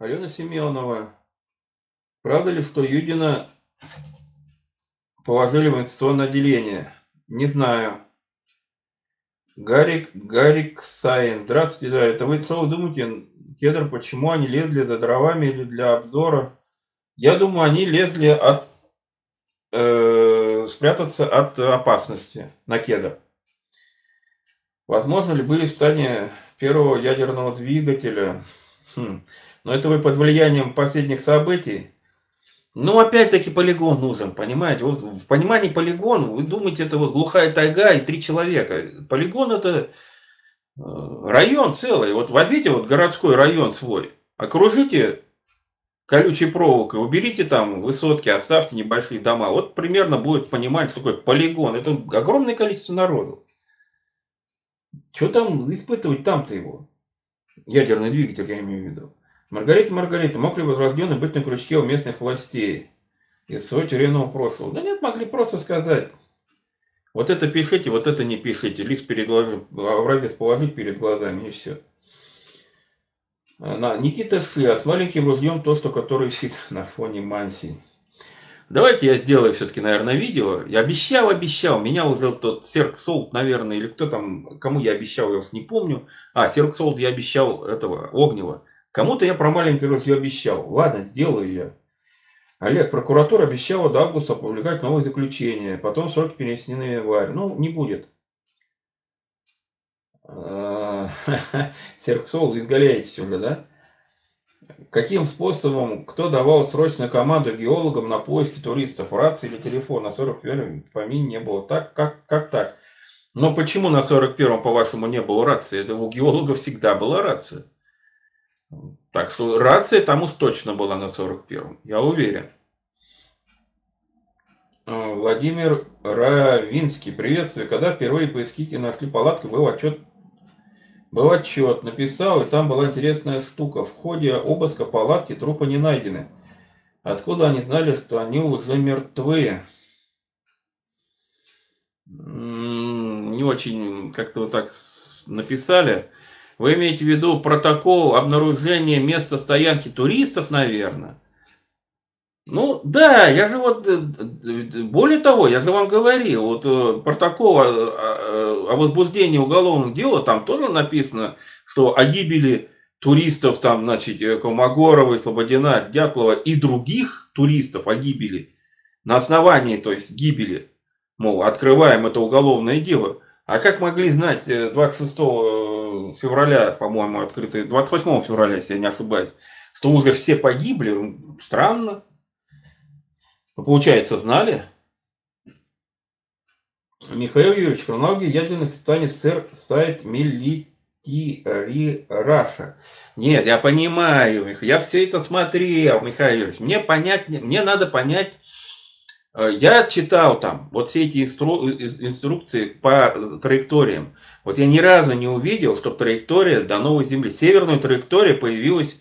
Алена Семенова. Правда ли, что Юдина положили в инвестиционное отделение? Не знаю. Гарик, Гарик Сайн. Здравствуйте, да. Это вы что вы думаете, Кедр, почему они лезли за дровами или для обзора? Я думаю, они лезли от э, спрятаться от опасности на кедр. Возможно ли были стане первого ядерного двигателя? Хм. Но это вы под влиянием последних событий. Ну, опять-таки полигон нужен, понимаете? Вот в понимании полигон, вы думаете, это вот глухая тайга и три человека. Полигон это э, район целый. Вот возьмите вот городской район свой, окружите колючей проволокой, уберите там высотки, оставьте небольшие дома. Вот примерно будет понимать, что такое полигон. Это огромное количество народу. Что там испытывать там-то его? Ядерный двигатель, я имею в виду. Маргарита, Маргарита, мог ли возрожденный быть на крючке у местных властей из своего тюремного прошлого? Да нет, могли просто сказать, вот это пишите, вот это не пишите, лишь перед глазами, образец положить перед глазами и все. На Никита Сы, а с маленьким ружьем то, что который висит на фоне мансии. Давайте я сделаю все-таки, наверное, видео. Я обещал, обещал. Меня уже тот Серк Солд, наверное, или кто там, кому я обещал, я вас не помню. А, Серк Солд я обещал этого, Огнева. Кому-то я про маленький ружье обещал. Ладно, сделаю я. Олег, прокуратура обещала до августа опубликовать новые заключения. Потом сроки перенесены в январь. Ну, не будет. Серксол, изгаляетесь уже, да? Каким способом, кто давал срочную команду геологам на поиски туристов? Рации или телефон? На 41-м помине не было. Так, как, как так? Но почему на 41-м, по-вашему, не было рации? Это у геологов всегда была рация. Так что рация там уж точно была на 41-м, я уверен. А, Владимир Равинский, приветствую. Когда впервые поискики нашли палатку, был отчет, был отчет, написал, и там была интересная штука. В ходе обыска палатки трупы не найдены. Откуда они знали, что они уже мертвые? Не очень как-то вот так написали. Вы имеете в виду протокол обнаружения места стоянки туристов, наверное? Ну, да, я же вот, э, более того, я же вам говорил, вот э, протокол о, о, возбуждении уголовного дела, там тоже написано, что о гибели туристов, там, значит, э, Колмогоровой, Слободина, Дятлова и других туристов о гибели, на основании, то есть, гибели, мол, открываем это уголовное дело. А как могли знать 26 февраля, по-моему, открытый, 28 февраля, если я не ошибаюсь, что уже все погибли, странно. Ну, получается, знали? Михаил Юрьевич, хронология ядерных испытаний СССР сайт Милитари Раша. Нет, я понимаю, я все это смотрел, Михаил Юрьевич. Мне понять, мне надо понять, я читал там вот все эти инстру... инструкции по траекториям. Вот я ни разу не увидел, чтобы траектория до новой Земли, северная траектория появилась,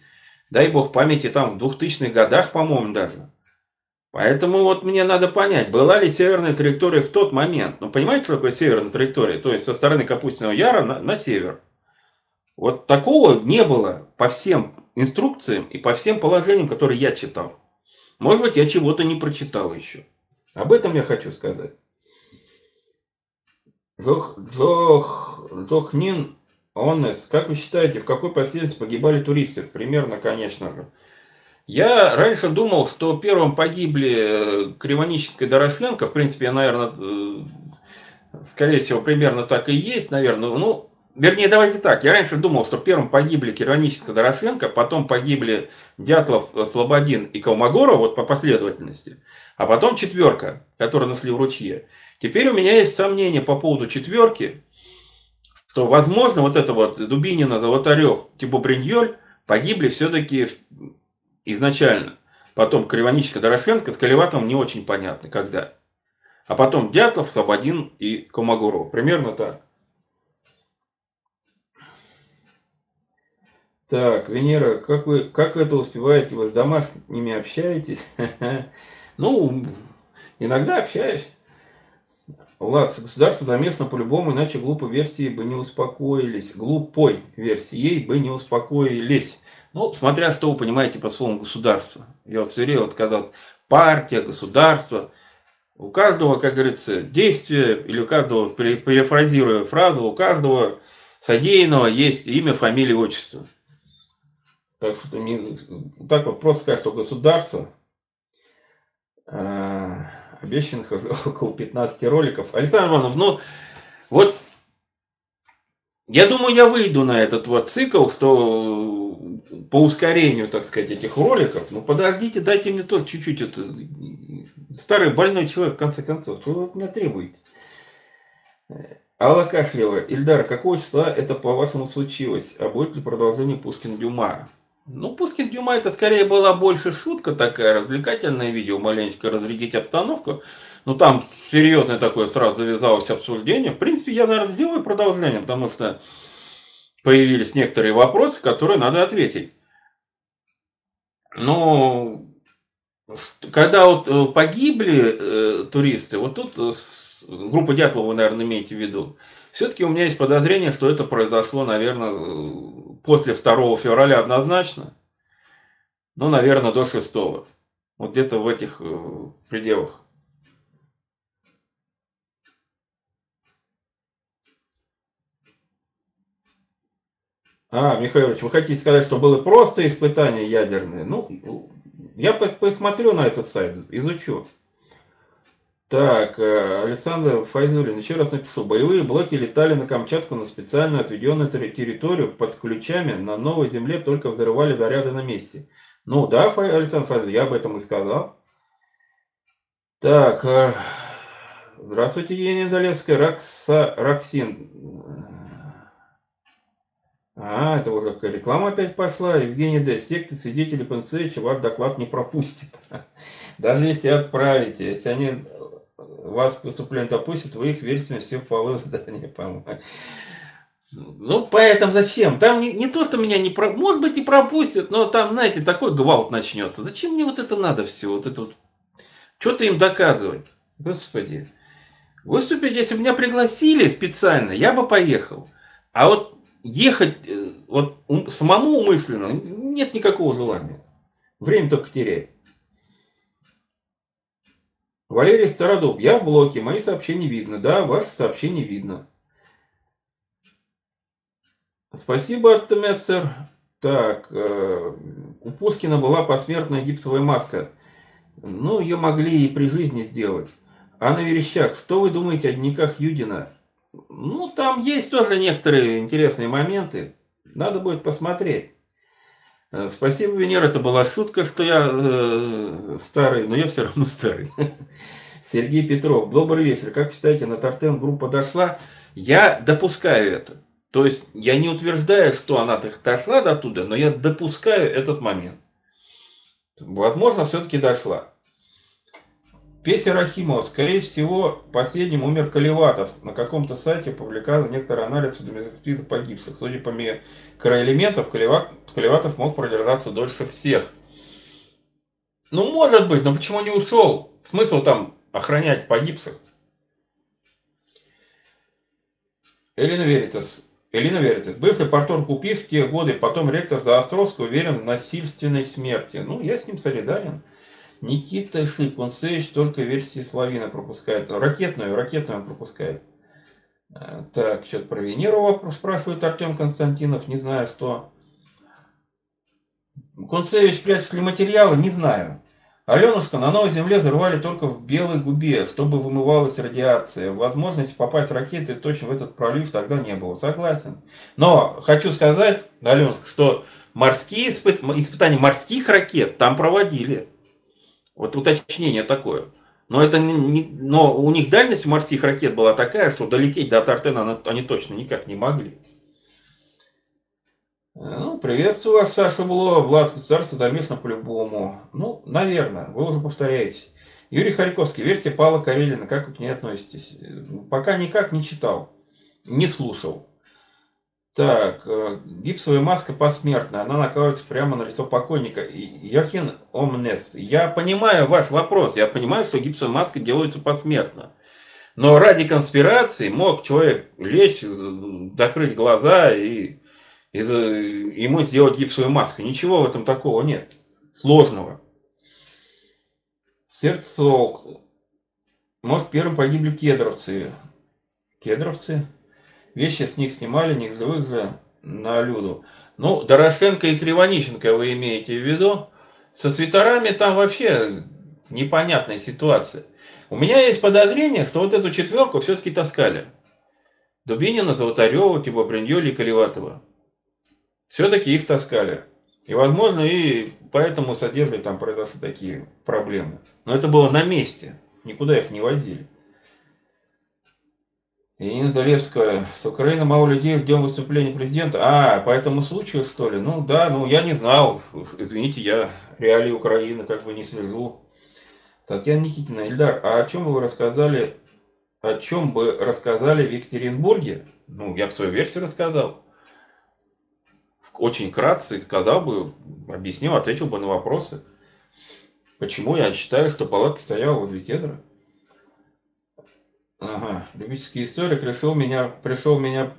дай бог памяти, там в 2000-х годах, по-моему, даже. Поэтому вот мне надо понять, была ли северная траектория в тот момент. Ну, понимаете, что такое северная траектория? То есть, со стороны Капустиного Яра на, на север. Вот такого не было по всем инструкциям и по всем положениям, которые я читал. Может быть, я чего-то не прочитал еще. Об этом я хочу сказать. Зох, Зох, Зохнин Онес, как вы считаете, в какой последовательности погибали туристы? Примерно, конечно же. Я раньше думал, что первым погибли э, Кривоническая Дорошленко. В принципе, я, наверное, э, скорее всего, примерно так и есть, наверное. Ну, вернее, давайте так. Я раньше думал, что первым погибли Кировоническая Дорошленко, потом погибли Дятлов, Слободин и Колмогоров, вот по последовательности. А потом четверка, которую нашли в ручье. Теперь у меня есть сомнения по поводу четверки, что, возможно, вот это вот Дубинина, Золотарев, Типо Бриньоль погибли все-таки изначально. Потом Кривоничка Дорошенко с Колеватом не очень понятно, когда. А потом Дятлов, Слободин и Комогоров. Примерно так. Так, Венера, как вы, как это успеваете? Вы с домашними общаетесь? Ну, иногда общаюсь. Влад, государство заместно по-любому, иначе глупой версии бы не успокоились. Глупой версией бы не успокоились. Ну, смотря что вы понимаете под словом государство. Я вот все время, вот когда вот партия, государство, у каждого, как говорится, действие, или у каждого, перефразируя фразу, у каждого содеянного есть имя, фамилия, отчество. Так что так вот просто сказать, что государство, э, обещанных около 15 роликов. Александр Иванов, ну, вот я думаю, я выйду на этот вот цикл, что по ускорению, так сказать, этих роликов. Ну, подождите, дайте мне тоже чуть-чуть. Это, старый больной человек, в конце концов. Что вы от меня требуете? Алла Кашлева. Ильдар, какого числа это по-вашему случилось? А будет ли продолжение Пушкин-Дюма? Ну, Пушкин Дюма это скорее была больше шутка такая, развлекательное видео, маленечко разрядить обстановку. Ну, там серьезное такое сразу завязалось обсуждение. В принципе, я, наверное, сделаю продолжение, потому что появились некоторые вопросы, которые надо ответить. Но когда вот э, погибли э, туристы, вот тут э, группа Дятлова вы, наверное, имеете в виду, все-таки у меня есть подозрение, что это произошло, наверное, после 2 февраля однозначно. Ну, наверное, до 6. Вот где-то в этих э, пределах. А, Михайлович, вы хотите сказать, что было просто испытание ядерное? Ну, я посмотрю на этот сайт, изучу. Так, э, Александр Файзулин еще раз написал. Боевые блоки летали на Камчатку на специально отведенную территорию под ключами на новой земле, только взрывали заряды на месте. Ну да, Фай, Александр Файзулин, я об этом и сказал. Так, э, здравствуйте, Евгения Долевская, Ракса, Раксин. А, это уже какая реклама опять пошла. Евгений Д. Секты свидетели Панцевича ваш доклад не пропустит. Даже если отправите, если они вас к выступлению допустят, вы их верите все полы здания, по-моему. Ну, поэтому зачем? Там не, не то, что меня не про... Может быть, и пропустят, но там, знаете, такой гвалт начнется. Зачем мне вот это надо все? Вот это вот... Что-то им доказывать? Господи. Выступить, если бы меня пригласили специально, я бы поехал. А вот ехать э, вот самому умышленно нет никакого желания. Время только теряет. Валерий Стародуб. Я в блоке. Мои сообщения видно. Да, ваши сообщения видно. Спасибо, Аттемецер. Так, э, у Пушкина была посмертная гипсовая маска. Ну, ее могли и при жизни сделать. А на Верещак, что вы думаете о дневниках Юдина? Ну, там есть тоже некоторые интересные моменты. Надо будет посмотреть. Э, спасибо, Венера, это была шутка, что я э, старый, но я все равно старый. Сергей Петров, добрый вечер. Как считаете, на Тартен группа дошла? Я допускаю это. То есть я не утверждаю, что она дошла до туда, но я допускаю этот момент. Возможно, все-таки дошла. Петя Рахимова, скорее всего, последним умер Каливатов. На каком-то сайте публиковал некоторый анализ судомезопида погибших. Судя по микроэлементам, Каливатов мог продержаться дольше всех. Ну, может быть, но почему не ушел? Смысл там охранять погибших? Элина Веритас. Элина Веритас. Бывший порторг Купив в те годы, потом ректор Заостровский уверен в насильственной смерти. Ну, я с ним солидарен. Никита Шлыкунцевич только версии Славина пропускает. Ракетную, ракетную он пропускает. Э, так, что-то про Венеру спрашивает Артем Константинов, не знаю, что. Кунцевич прячет ли материалы, не знаю. Аленушка на новой земле взорвали только в Белой губе, чтобы вымывалась радиация. Возможности попасть ракетой точно в этот пролив тогда не было. Согласен. Но хочу сказать, Аленушка, что морские испыт... испытания морских ракет там проводили. Вот уточнение такое. Но, это не, не, но у них дальность морских ракет была такая, что долететь до Тартена они точно никак не могли. Ну, приветствую вас, Саша Вло, Влад Царство заместно по-любому. Ну, наверное, вы уже повторяетесь. Юрий Харьковский, версия Павла Карелина, как вы к ней относитесь? Пока никак не читал, не слушал. Так, э, гипсовая маска посмертная, она накладывается прямо на лицо покойника. Йохин Омнес, я понимаю ваш вопрос, я понимаю, что гипсовая маска делается посмертно. Но ради конспирации мог человек лечь, закрыть глаза и из, ему сделать гипсовую маску. Ничего в этом такого нет. Сложного. Сердцок. Может, первым погибли кедровцы. Кедровцы? Вещи с них снимали, живых за на Люду. Ну, Дорошенко и Кривонищенко вы имеете в виду. Со свитерами там вообще непонятная ситуация. У меня есть подозрение, что вот эту четверку все-таки таскали. Дубинина, Золотарева, типа Бриньоли и Колеватова. Все-таки их таскали. И, возможно, и поэтому с одеждой там произошли такие проблемы. Но это было на месте. Никуда их не возили. Енина Залевская. С Украины мало людей, ждем выступления президента. А, по этому случаю, что ли? Ну да, ну я не знал. Извините, я реалии Украины как бы не слежу. Татьяна Никитина, Ильдар, а о чем вы рассказали, о чем бы рассказали в Екатеринбурге? Ну, я в свою версию рассказал. Очень кратко сказал бы, объяснил, ответил бы на вопросы. Почему я считаю, что палатка стояла возле кедра? Ага, любительский историк решил меня, пришел меня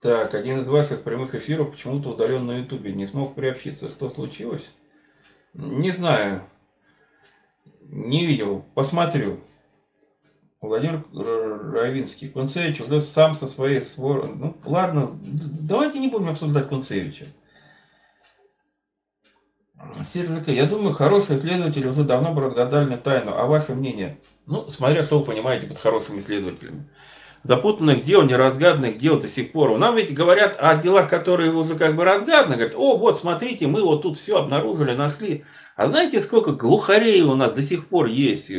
Так, один из ваших прямых эфиров почему-то удален на ютубе. Не смог приобщиться. Что случилось? Не знаю. Не видел. Посмотрю. Владимир Равинский. Кунцевич уже сам со своей свор... Ну, ладно, давайте не будем обсуждать Кунцевича. Серзака, я думаю, хорошие исследователи уже давно бы разгадали тайну. А ваше мнение? Ну, смотря что вы понимаете под хорошими исследователями. Запутанных дел, неразгаданных дел до сих пор. Нам ведь говорят о делах, которые уже как бы разгаданы. Говорят, о, вот смотрите, мы вот тут все обнаружили, нашли. А знаете, сколько глухарей у нас до сих пор есть, э,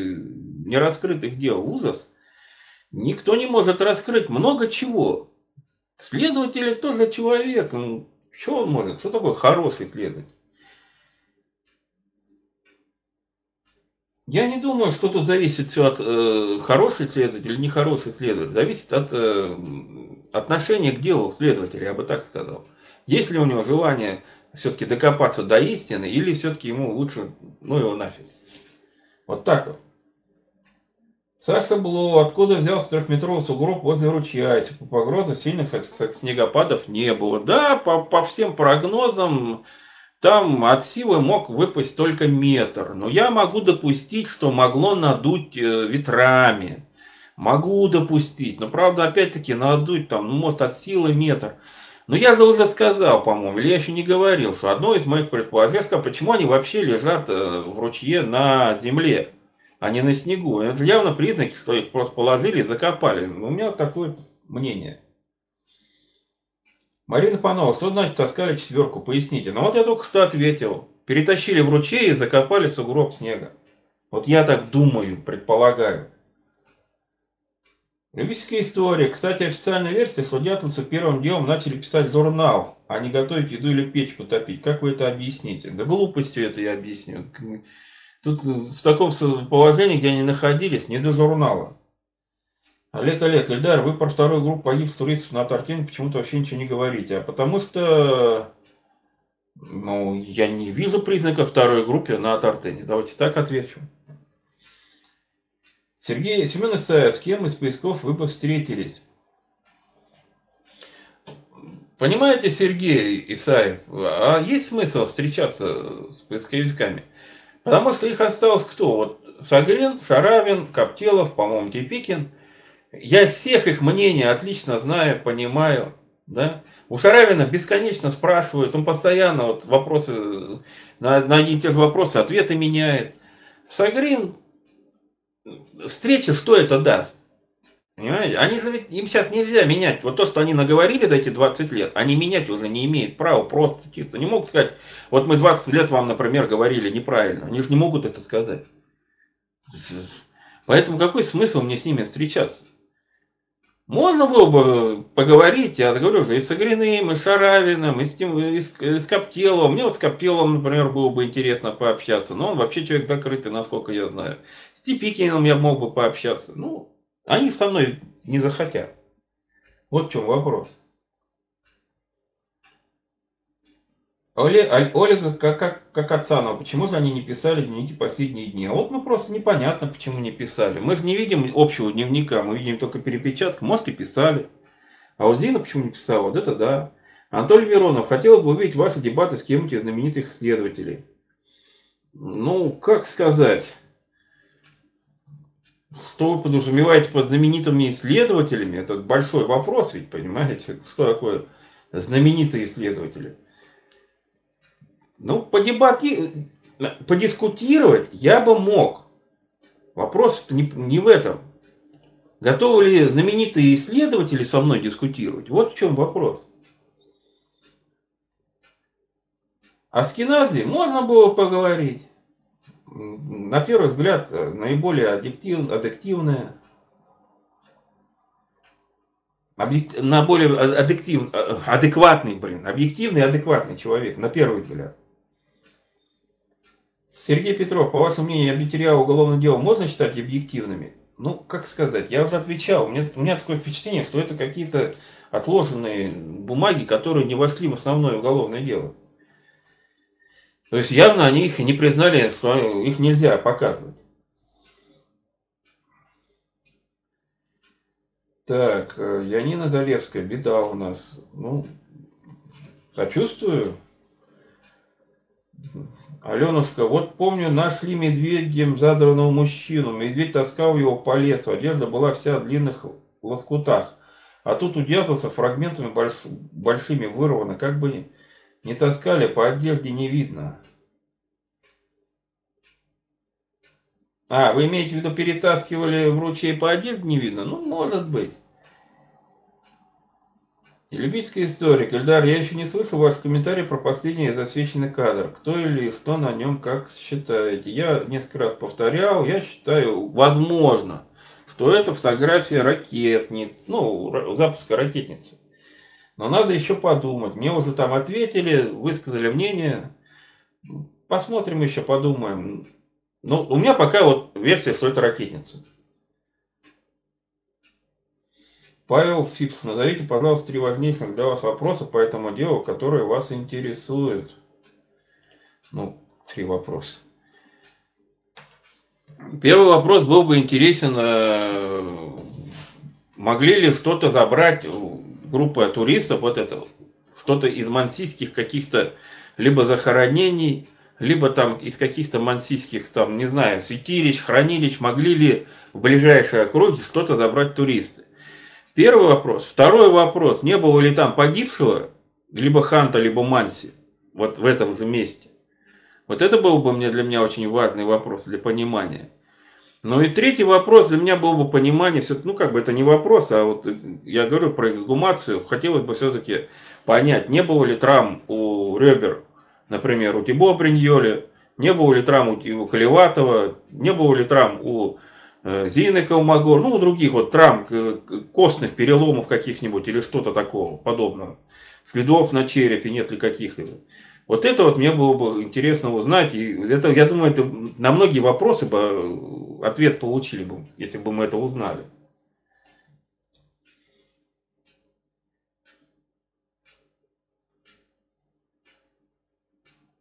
нераскрытых дел? Ужас. Никто не может раскрыть много чего. Следователь тоже человек. Ну, что он может? Что такое хороший следователь? Я не думаю, что тут зависит все от э, хороший следователь или нехороший следователь. Зависит от э, отношения к делу следователя, я бы так сказал. Есть ли у него желание все-таки докопаться до истины, или все-таки ему лучше, ну его нафиг. Вот так вот. Саша Бло, откуда взялся трехметровый сугроб возле ручья, если по погрозам сильных снегопадов не было. Да, по, по всем прогнозам, там от силы мог выпасть только метр. Но я могу допустить, что могло надуть э, ветрами. Могу допустить. Но правда, опять-таки, надуть там, ну, может, от силы метр. Но я же уже сказал, по-моему, или я еще не говорил, что одно из моих предположений, сказал, почему они вообще лежат э, в ручье на земле, а не на снегу. Это явно признаки, что их просто положили и закопали. У меня такое мнение. Марина Панова, что значит таскали четверку? Поясните. Ну вот я только что ответил. Перетащили в ручей и закопали сугроб снега. Вот я так думаю, предполагаю. Любительская история. Кстати, официальная версия, что дятловцы первым делом начали писать журнал, а не готовить еду или печку топить. Как вы это объясните? Да глупостью это я объясню. Тут в таком положении, где они находились, не до журнала. Олег, Олег, Ильдар, вы про вторую группу погибших туристов на Тартине почему-то вообще ничего не говорите. А потому что ну, я не вижу признаков второй группы на Тартене. Давайте так отвечу. Сергей Семен Исаев, с кем из поисков вы бы встретились? Понимаете, Сергей Исаев, а есть смысл встречаться с поисковиками? Потому что их осталось кто? Вот Сагрин, Саравин, Коптелов, по-моему, Типикин – я всех их мнения отлично знаю, понимаю. Да? У Шаравина бесконечно спрашивают, он постоянно вот вопросы, на, на одни и те же вопросы ответы меняет. Сагрин, встреча, что это даст? Понимаете? Они же ведь, им сейчас нельзя менять. Вот то, что они наговорили за эти 20 лет, они менять уже не имеют права просто чисто. Не могут сказать, вот мы 20 лет вам, например, говорили неправильно. Они же не могут это сказать. Поэтому какой смысл мне с ними встречаться? Можно было бы поговорить, я говорю, и с Агриным, и с Шаравиным, и с, тем, с, и с Коптеловым. Мне вот с Коптеловым, например, было бы интересно пообщаться, но он вообще человек закрытый, насколько я знаю. С Типикиным я мог бы пообщаться. Ну, они со мной не захотят. Вот в чем вопрос. Оле, Ольга как, как, как Отцанова, почему же они не писали дневники последние дни? А вот мы просто непонятно, почему не писали. Мы же не видим общего дневника, мы видим только перепечатку, может и писали. А вот Зина почему не писала? Вот это да. Анатолий Веронов, хотел бы увидеть ваши дебаты с кем-нибудь из знаменитых исследователей. Ну, как сказать? Что вы подразумеваете под знаменитыми исследователями? Это большой вопрос ведь, понимаете? Что такое знаменитые исследователи? Ну, подебати... подискутировать я бы мог. Вопрос не, не в этом. Готовы ли знаменитые исследователи со мной дискутировать? Вот в чем вопрос. О Скиназе можно было поговорить. На первый взгляд, наиболее аддиктив, аддиктивное. Объект, на более аддиктив, адекватный, блин, объективный адекватный человек, на первый взгляд. Сергей Петров, по вашему мнению, материалы уголовного дела можно считать объективными? Ну, как сказать, я уже отвечал. У меня, у меня такое впечатление, что это какие-то отложенные бумаги, которые не вошли в основное уголовное дело. То есть явно они их не признали, что их нельзя показывать. Так, э, Янина Долевская, беда у нас. Ну, сочувствую. Аленушка, вот помню, нашли медведем задранного мужчину. Медведь таскал его по лесу. Одежда была вся в длинных лоскутах. А тут удержался фрагментами больш... большими вырвано. Как бы не таскали, по одежде не видно. А, вы имеете в виду, перетаскивали в ручей по одежде не видно? Ну, может быть. Любительский историк. Эльдар, я еще не слышал вас комментарий про последний засвеченный кадр. Кто или что на нем, как считаете? Я несколько раз повторял, я считаю, возможно, что это фотография ракетниц, ну, запуска ракетницы. Но надо еще подумать. Мне уже там ответили, высказали мнение. Посмотрим еще, подумаем. Ну, у меня пока вот версия, что это ракетница. Павел Фипс, назовите, пожалуйста, три важнейших для вас вопроса по этому делу, которые вас интересуют. Ну, три вопроса. Первый вопрос был бы интересен, э, могли ли что-то забрать группа туристов, вот это, что-то из мансийских каких-то либо захоронений, либо там из каких-то мансийских, там, не знаю, святилищ, хранилищ, могли ли в ближайшей округе что-то забрать туристы. Первый вопрос. Второй вопрос. Не было ли там погибшего, либо Ханта, либо Манси, вот в этом же месте? Вот это был бы мне, для меня очень важный вопрос для понимания. Ну и третий вопрос для меня был бы понимание, все, ну как бы это не вопрос, а вот я говорю про эксгумацию, хотелось бы все-таки понять, не было ли травм у ребер, например, у Тибо Бриньоли, не было ли травм у Колеватова, не было ли травм у Э, Зины Калмагор, ну, других вот травм, костных переломов каких-нибудь или что-то такого подобного. Следов на черепе нет ли каких-то. Вот это вот мне было бы интересно узнать. И это, я думаю, это на многие вопросы бы ответ получили бы, если бы мы это узнали.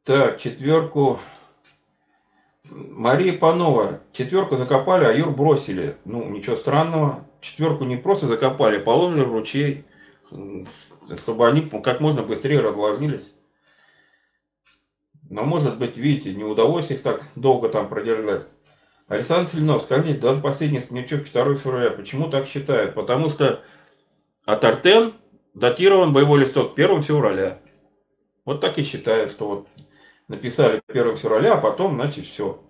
Так, четверку Мария Панова. Четверку закопали, а Юр бросили. Ну, ничего странного. Четверку не просто закопали, положили в ручей, чтобы они как можно быстрее разложились. Но, может быть, видите, не удалось их так долго там продержать. Александр Селенов, скажите, даже последний снячок 2 февраля, почему так считают? Потому что Атартен датирован боевой листок 1 февраля. Вот так и считают, что вот написали 1 февраля, а потом, значит, все.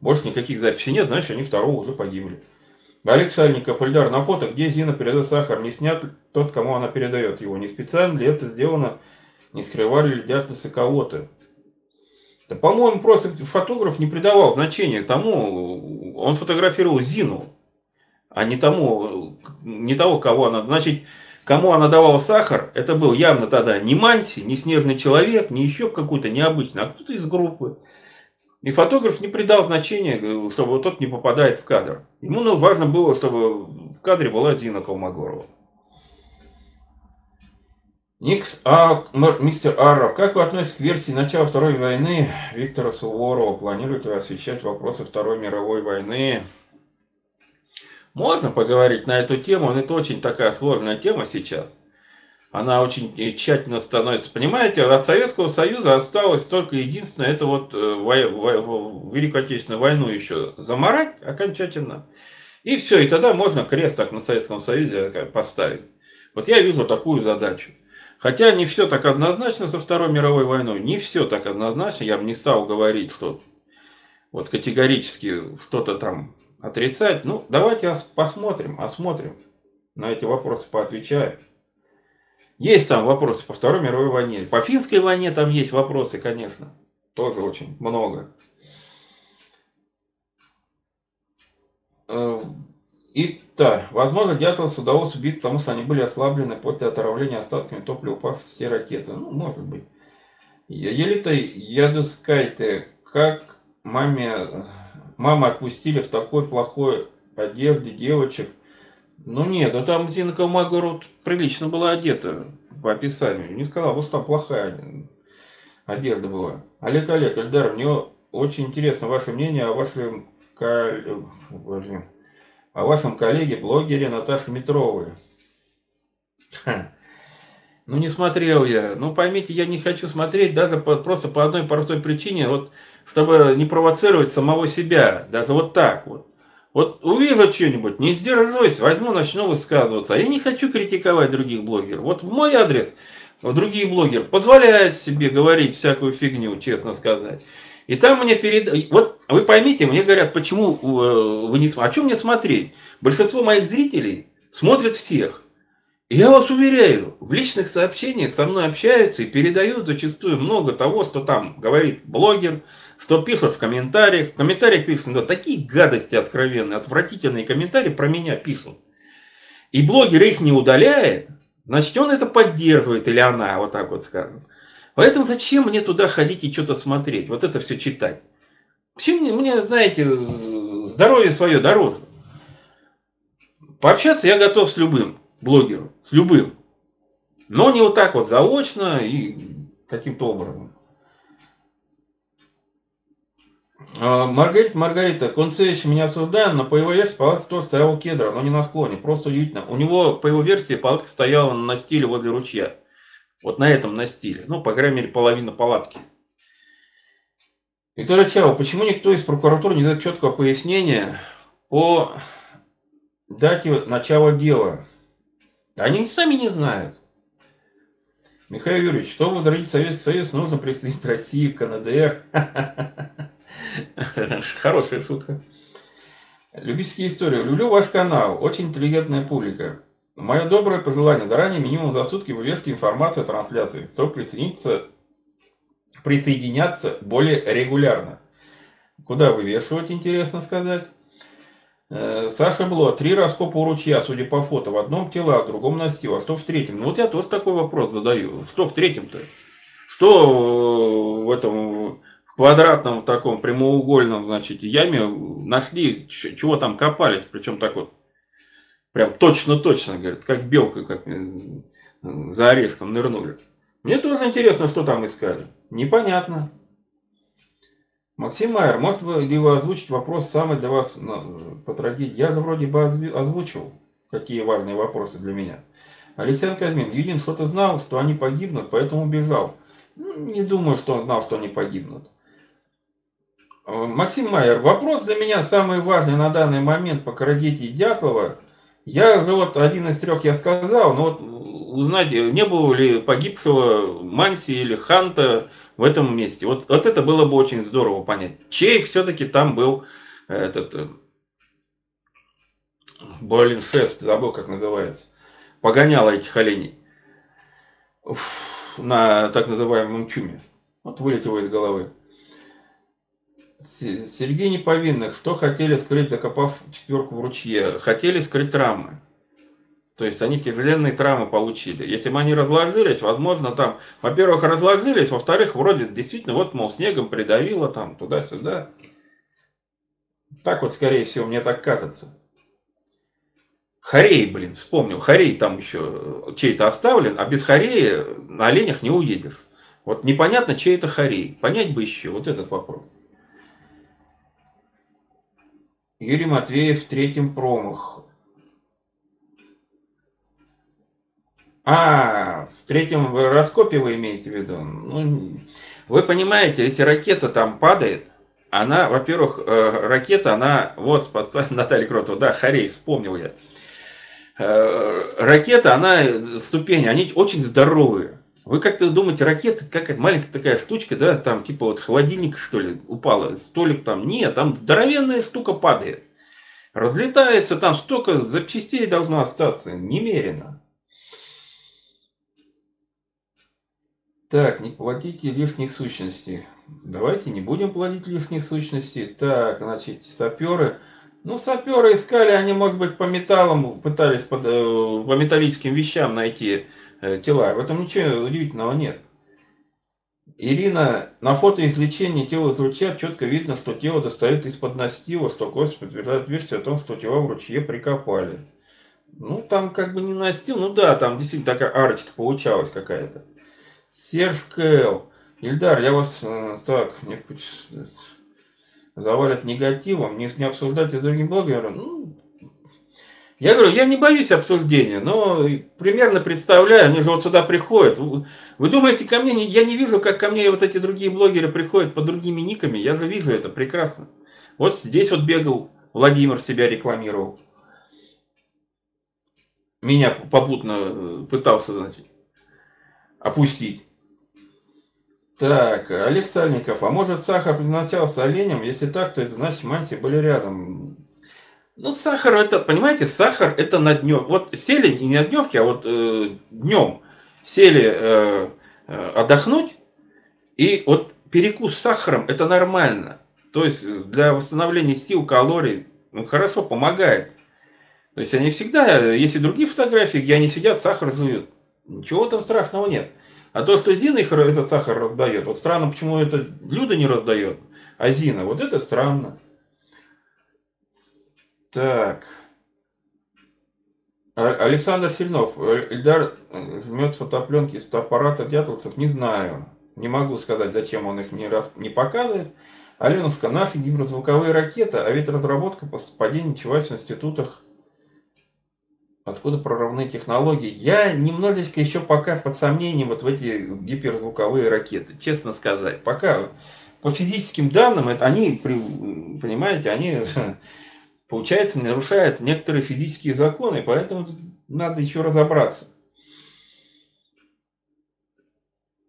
Больше никаких записей нет, значит, они второго уже погибли. Олег Сальников, Эльдар, на фото, где Зина передает сахар, не снят тот, кому она передает его. Не специально ли это сделано, не скрывали ли диагнозы кого-то. Да, по-моему, просто фотограф не придавал значения тому, он фотографировал Зину, а не тому, не того, кого она. Значит, Кому она давала сахар, это был явно тогда не Манси, не Снежный Человек, не еще какой-то необычный, а кто-то из группы. И фотограф не придал значения, чтобы тот не попадает в кадр. Ему ну, важно было, чтобы в кадре была Дина Колмогорова. Никс А. Мистер Арров, как вы относитесь к версии начала Второй войны Виктора Суворова? Планируете ли освещать вопросы Второй мировой войны? Можно поговорить на эту тему, но это очень такая сложная тема сейчас. Она очень тщательно становится. Понимаете, от Советского Союза осталось только единственное, это вот э, Великую Отечественную войну еще заморать окончательно. И все, и тогда можно крест так на Советском Союзе поставить. Вот я вижу такую задачу. Хотя не все так однозначно со Второй мировой войной, не все так однозначно, я бы не стал говорить, что вот категорически что-то там отрицать. Ну, давайте посмотрим, осмотрим, на эти вопросы поотвечаем. Есть там вопросы по Второй мировой войне. По финской войне там есть вопросы, конечно. Тоже очень много. Э, Итак, возможно, Дятловцу удалось убить, потому что они были ослаблены после отравления остатками топлива упавшей ракеты. Ну, может быть. Елита Ядускайте, как маме, мама отпустили в такой плохой одежде девочек. Ну нет, ну там Зина Калмагород прилично была одета по описанию. Не сказал, вот там плохая одежда была. Олег Олег, Эльдар, мне очень интересно ваше мнение о вашем... О вашем коллеге, блогере Наташе Метровой. Ну, не смотрел я. Ну, поймите, я не хочу смотреть даже по, просто по одной простой причине, вот, чтобы не провоцировать самого себя. Даже вот так вот. Вот увижу что-нибудь, не сдержусь, возьму, начну высказываться. Я не хочу критиковать других блогеров. Вот в мой адрес другие блогеры позволяют себе говорить всякую фигню, честно сказать. И там мне перед... Вот вы поймите, мне говорят, почему э, вы не... А что мне смотреть? Большинство моих зрителей смотрят всех. Я вас уверяю, в личных сообщениях со мной общаются и передают зачастую много того, что там говорит блогер, что пишут в комментариях. В комментариях пишут, да, такие гадости откровенные, отвратительные комментарии про меня пишут. И блогер их не удаляет, значит, он это поддерживает, или она, вот так вот скажем. Поэтому зачем мне туда ходить и что-то смотреть, вот это все читать? Почему мне, знаете, здоровье свое дороже? Пообщаться я готов с любым блогером, с любым. Но не вот так вот заочно и каким-то образом. А, Маргарита, Маргарита, Концевич меня осуждаем, но по его версии палатка тоже стояла у кедра, но не на склоне. Просто удивительно. У него, по его версии, палатка стояла на стиле возле ручья. Вот на этом настиле. Ну, по крайней мере, половина палатки. Виктор Чао, почему никто из прокуратуры не дает четкого пояснения по дате начала дела? Они сами не знают. Михаил Юрьевич, чтобы возродить Советский Союз, нужно присоединить Россию к КНДР. Хорошая шутка. Любительские истории. Люблю ваш канал. Очень интеллигентная публика. Мое доброе пожелание. Заранее минимум за сутки вывески информации о трансляции, чтобы присоединиться, присоединяться более регулярно. Куда вывешивать, интересно сказать. Э, Саша Бло, три раскопа у ручья, судя по фото. В одном тела, в другом настил, а что в третьем? Ну вот я тоже такой вопрос задаю. Что в третьем-то? Что в этом в квадратном таком прямоугольном, значит, яме нашли, чего там копались, причем так вот Прям точно-точно, говорят, как белка, как э, за орешком нырнули. Мне тоже интересно, что там искали. Непонятно. Максим Майер, может ли вы озвучить вопрос самый для вас по трагедии? Я же вроде бы озвучил, какие важные вопросы для меня. Алексей Казмин, Юдин что-то знал, что они погибнут, поэтому убежал. Ну, не думаю, что он знал, что они погибнут. Э, Максим Майер, вопрос для меня самый важный на данный момент по трагедии Дятлова – я вот один из трех я сказал, но вот узнать, не было ли погибшего Манси или Ханта в этом месте. Вот, вот это было бы очень здорово понять. Чей все-таки там был этот э, Блин, шест, забыл, как называется. Погонял этих оленей. На так называемом чуме. Вот вылетело из головы. Сергей Неповинных, что хотели скрыть, закопав четверку в ручье? Хотели скрыть травмы. То есть они тяжеленные травмы получили. Если бы они разложились, возможно, там, во-первых, разложились, во-вторых, вроде действительно, вот, мол, снегом придавило там туда-сюда. Так вот, скорее всего, мне так кажется. Хорей, блин, вспомнил. Хорей там еще чей-то оставлен, а без Хорея на оленях не уедешь. Вот непонятно, чей это Хорей. Понять бы еще вот этот вопрос. Юрий Матвеев в третьем промах. А, в третьем раскопе вы имеете в виду? Ну, вы понимаете, если ракета там падает, она, во-первых, э, ракета, она, вот, Наталья Кротова, да, Харей, вспомнил я. Э, ракета, она, ступени, они очень здоровые. Вы как-то думаете, ракета какая-то маленькая такая штучка, да, там типа вот холодильник, что ли, упала, столик там. Нет, там здоровенная штука падает. Разлетается, там столько запчастей должно остаться, немерено. Так, не платите лишних сущностей. Давайте не будем платить лишних сущностей. Так, значит, саперы. Ну, саперы искали, они, может быть, по металлам пытались, по, э, по металлическим вещам найти э, тела. В этом ничего удивительного нет. Ирина, на фото извлечения тела из ручья четко видно, что тело достают из-под настила, что кость подтверждает версию о том, что тела в ручье прикопали. Ну, там как бы не настил, ну да, там действительно такая арочка получалась какая-то. Серж Кэл. Ильдар, я вас э, так не завалят негативом, не, не обсуждайте с другим блогером. Ну, я говорю, я не боюсь обсуждения, но примерно представляю, они же вот сюда приходят. Вы думаете, ко мне, я не вижу, как ко мне вот эти другие блогеры приходят под другими никами, я же вижу это прекрасно. Вот здесь вот бегал, Владимир себя рекламировал. Меня попутно э, пытался, значит, опустить. Так, Олег Сальников, а может сахар предназначался оленем? Если так, то это значит мантии были рядом. Ну, сахар это, понимаете, сахар это на днем. Вот сели не на дневке, а вот э, днем сели э, э, отдохнуть, и вот перекус с сахаром это нормально. То есть для восстановления сил, калорий, ну, хорошо помогает. То есть они всегда, есть и другие фотографии, где они сидят, сахар жуют. Ничего там страшного нет. А то, что Зина их этот сахар раздает, вот странно, почему это Люда не раздает, а Зина, вот это странно. Так. А, Александр Сильнов. Эльдар жмет фотопленки с аппарата дятловцев. Не знаю. Не могу сказать, зачем он их не, раз, не показывает. Аленовска, наши гиброзвуковые ракеты, а ведь разработка по совпадению Чевайс в институтах откуда прорывные технологии. Я немножечко еще пока под сомнением вот в эти гиперзвуковые ракеты, честно сказать. Пока по физическим данным, это они, понимаете, они, получается, нарушают некоторые физические законы, поэтому надо еще разобраться.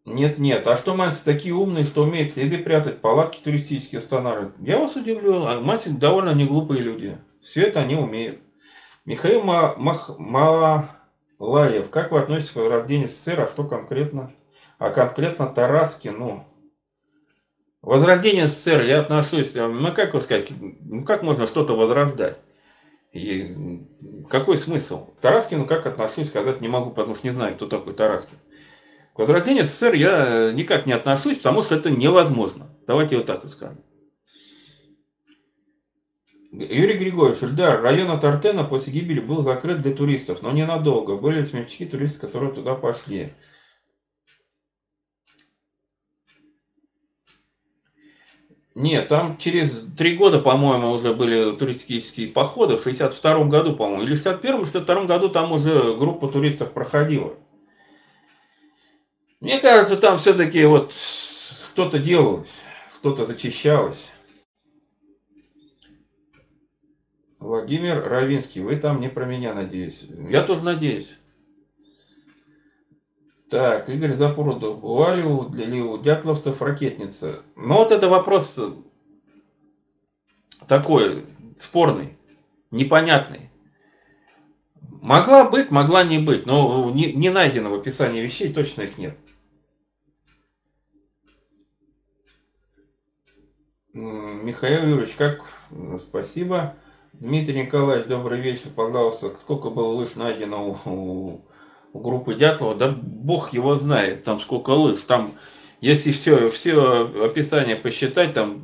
Нет, нет. А что мальцы такие умные, что умеют следы прятать, палатки туристические, станары? Я вас удивлю. А мальцы довольно не глупые люди. Все это они умеют. Михаил. Малаев, как вы относитесь к возрождению СССР, а что конкретно? А конкретно Тараски, ну, Возрождение СССР я отношусь, э, ну как сказать, ну как можно что-то возрождать? И какой смысл? К Тараскину как отношусь, сказать не могу, потому что не знаю, кто такой Тараскин. К возрождению СССР я никак не отношусь, потому что это невозможно. Давайте вот так вот скажем. Юрий Григорьевич, Ильдар, район от Артена после гибели был закрыт для туристов, но ненадолго. Были смельчаки туристы, которые туда пошли. Нет, там через три года, по-моему, уже были туристические походы, в 62 году, по-моему, или в 61 62 году там уже группа туристов проходила. Мне кажется, там все-таки вот что-то делалось, что-то зачищалось. Владимир Равинский, вы там не про меня, надеюсь. Я тоже надеюсь. Так, Игорь Запорудов. Бывали ли у дятловцев ракетница? Ну вот это вопрос такой спорный, непонятный. Могла быть, могла не быть, но не, не найдено в описании вещей, точно их нет. Михаил Юрьевич, как? Спасибо. Дмитрий Николаевич, добрый вечер, пожалуйста. Сколько было лыс найдено у, у, у группы Дятлова? Да бог его знает, там сколько лыс. Там, если все, все описание посчитать, там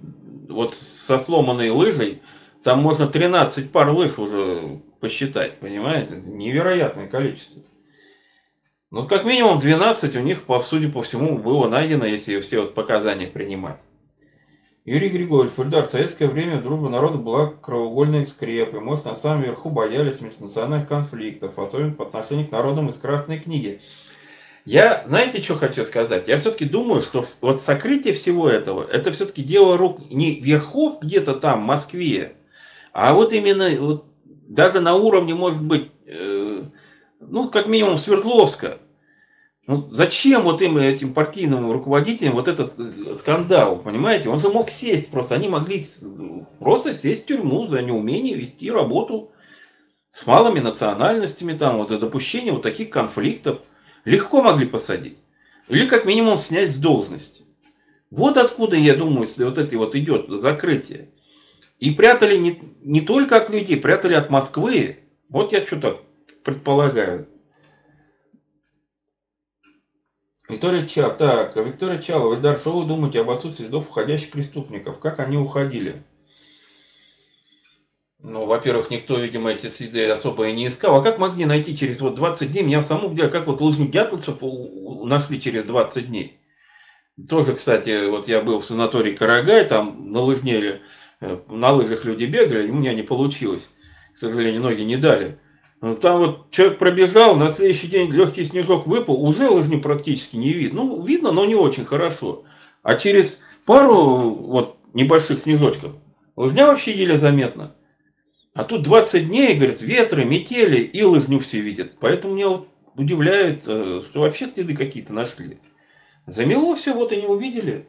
вот со сломанной лыжей, там можно 13 пар лыс уже посчитать, понимаете? Невероятное количество. Ну, как минимум 12 у них, по, судя по всему, было найдено, если все вот показания принимать. Юрий Григорьев, Ильдар, в советское время дружба народа была краеугольной скрепой. Мост на самом верху боялись межнациональных конфликтов, особенно по отношению к народам из Красной книги. Я, знаете, что хочу сказать? Я все-таки думаю, что вот сокрытие всего этого, это все-таки дело рук не верхов где-то там, в Москве, а вот именно вот, даже на уровне, может быть, э, ну, как минимум Свердловска. Ну, зачем вот им, этим партийным руководителям, вот этот э, скандал, понимаете? Он же мог сесть просто. Они могли просто сесть в тюрьму за неумение вести работу с малыми национальностями, там, вот, допущение вот таких конфликтов. Легко могли посадить. Или как минимум снять с должности. Вот откуда, я думаю, вот это вот идет закрытие. И прятали не, не только от людей, прятали от Москвы. Вот я что-то предполагаю. Виктория Чал. Так, Виктория Чалова. Ильдар, что вы думаете об отсутствии следов уходящих преступников? Как они уходили? Ну, во-первых, никто, видимо, эти следы особо и не искал. А как могли найти через вот 20 дней? Меня в самом деле, как вот лыжник Дятловцев нашли через 20 дней. Тоже, кстати, вот я был в санатории Карагай, там на лыжнере, э, на лыжах люди бегали, и у меня не получилось. К сожалению, ноги не дали. Ну, там вот человек пробежал, на следующий день легкий снежок выпал, уже лыжни практически не видно. Ну, видно, но не очень хорошо. А через пару вот небольших снежочков лыжня вообще еле заметна. А тут 20 дней, говорит, ветры, метели, и лыжню все видят. Поэтому меня вот удивляет, э, что вообще следы какие-то нашли. Замело все, вот и не увидели.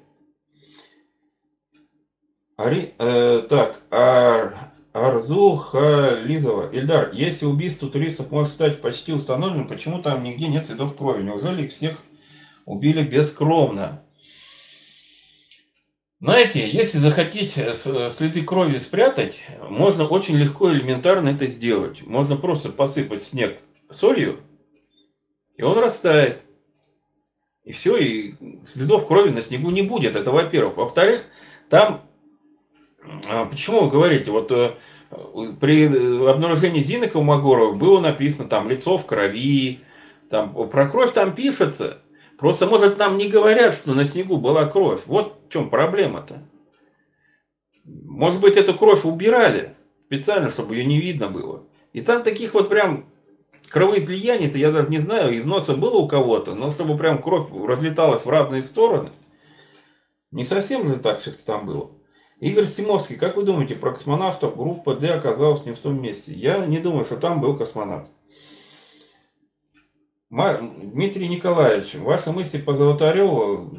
Ари, э, так, а Арзу Хализова. Ильдар, если убийство туристов может стать почти установленным, почему там нигде нет следов крови? Неужели их всех убили бескровно? Знаете, если захотеть следы крови спрятать, можно очень легко и элементарно это сделать. Можно просто посыпать снег солью, и он растает. И все, и следов крови на снегу не будет. Это во-первых. Во-вторых, там почему вы говорите, вот э, при обнаружении Дины Колмогорова было написано там лицо в крови, там, про кровь там пишется. Просто, может, нам не говорят, что на снегу была кровь. Вот в чем проблема-то. Может быть, эту кровь убирали специально, чтобы ее не видно было. И там таких вот прям кровоизлияний-то я даже не знаю, износа было у кого-то, но чтобы прям кровь разлеталась в разные стороны, не совсем же так все-таки там было. Игорь Симовский, как вы думаете, про космонавтов группа D оказалась не в том месте? Я не думаю, что там был космонавт. Дмитрий Николаевич, ваши мысли по Золотареву,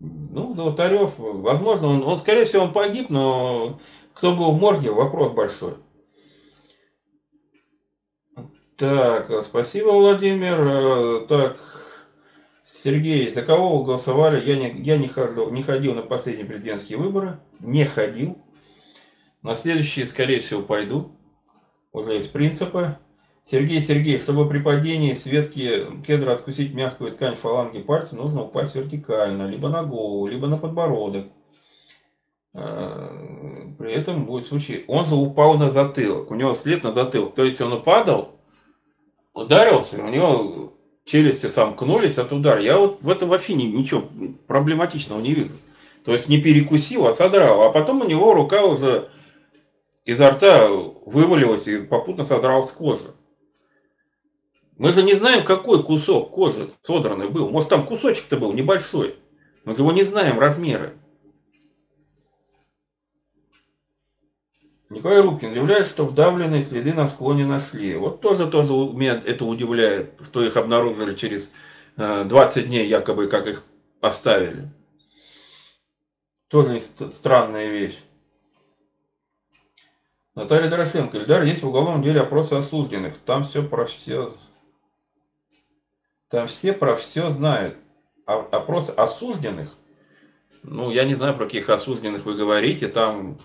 ну, Золотарев, возможно, он, он, скорее всего, он погиб, но кто был в морге, вопрос большой. Так, спасибо, Владимир. Так, Сергей, за кого вы голосовали? Я не, я не, ходил, не ходил на последние президентские выборы. Не ходил. На следующие, скорее всего, пойду. Уже из принципа. Сергей, Сергей, чтобы при падении с ветки кедра откусить мягкую ткань фаланги пальца, нужно упасть вертикально. Либо на голову, либо на подбородок. А, при этом будет случай. Он же упал на затылок. У него след на затылок. То есть он упадал, ударился, у него челюсти сомкнулись от удара. Я вот в этом вообще ничего проблематичного не вижу. То есть не перекусил, а содрал. А потом у него рука уже изо рта вывалилась и попутно содрал с кожи. Мы же не знаем, какой кусок кожи содранный был. Может, там кусочек-то был небольшой. Мы же его не знаем размеры. Николай Рубкин удивляет, что вдавленные следы на склоне нашли. Вот тоже, тоже меня это удивляет, что их обнаружили через 20 э, дней, якобы, как их оставили. Тоже странная вещь. Наталья Дорошенко. Ильдар, есть в уголовном деле опросы осужденных. Там все про все... Там все про все знают. А опросы осужденных, ну, я не знаю, про каких осужденных вы говорите, там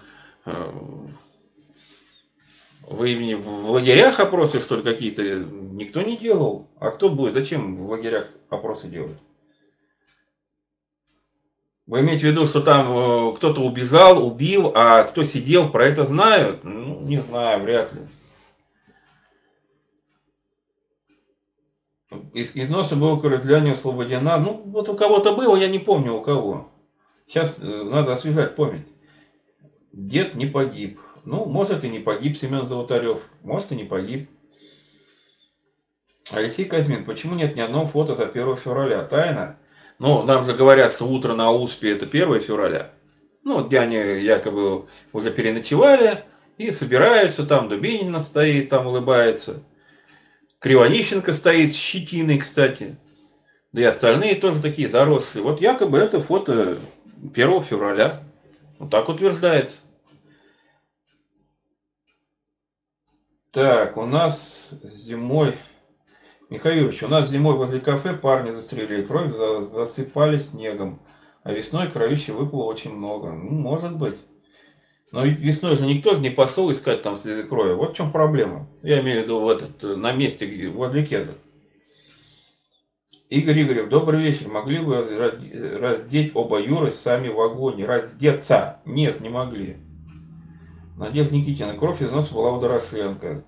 вы в лагерях опросы, что ли, какие-то? Никто не делал. А кто будет? Зачем в лагерях опросы делать? Вы имеете в виду, что там э, кто-то убежал, убил, а кто сидел, про это знают? Ну, не знаю, вряд ли. из, износа было разляние освобождена. Ну, вот у кого-то было, я не помню у кого. Сейчас э, надо освежать память. Дед не погиб. Ну, может и не погиб Семен Золотарев, может и не погиб. Алексей Казьмин, почему нет ни одного фото до 1 февраля? Тайна? Ну, нам же говорят, что утро на Успе это 1 февраля. Ну, где они якобы уже переночевали и собираются, там Дубинина стоит, там улыбается. Кривонищенко стоит с щетиной, кстати. Да и остальные тоже такие дорослые. Вот якобы это фото 1 февраля. Вот так утверждается. Так, у нас зимой... Михаил у нас зимой возле кафе парни застрелили, кровь за, засыпали снегом. А весной кровища выпало очень много. Ну, может быть. Но весной же никто же не пошел искать там следы крови. Вот в чем проблема. Я имею в виду в этот, на месте, где, возле кеда. Игорь Игорев, добрый вечер. Могли бы раздеть оба Юры сами в вагоне? Раздеться? Нет, не могли. Надежда Никитина. Кровь из носа была у Доросленко.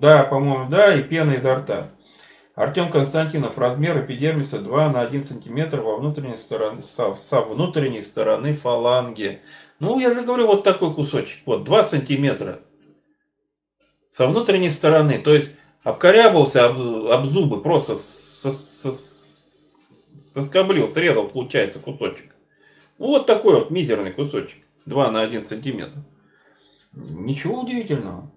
Да, по-моему, да, и пена изо рта. Артем Константинов. Размер эпидермиса 2 на 1 см во внутренней стороне, со, со внутренней стороны фаланги. Ну, я же говорю, вот такой кусочек. Вот, 2 сантиметра. Со внутренней стороны. То есть, обкорябался об, об зубы, просто со, со, соскоблил, срезал, получается, кусочек. Ну, вот такой вот мизерный кусочек. 2 на 1 сантиметр. Ничего удивительного.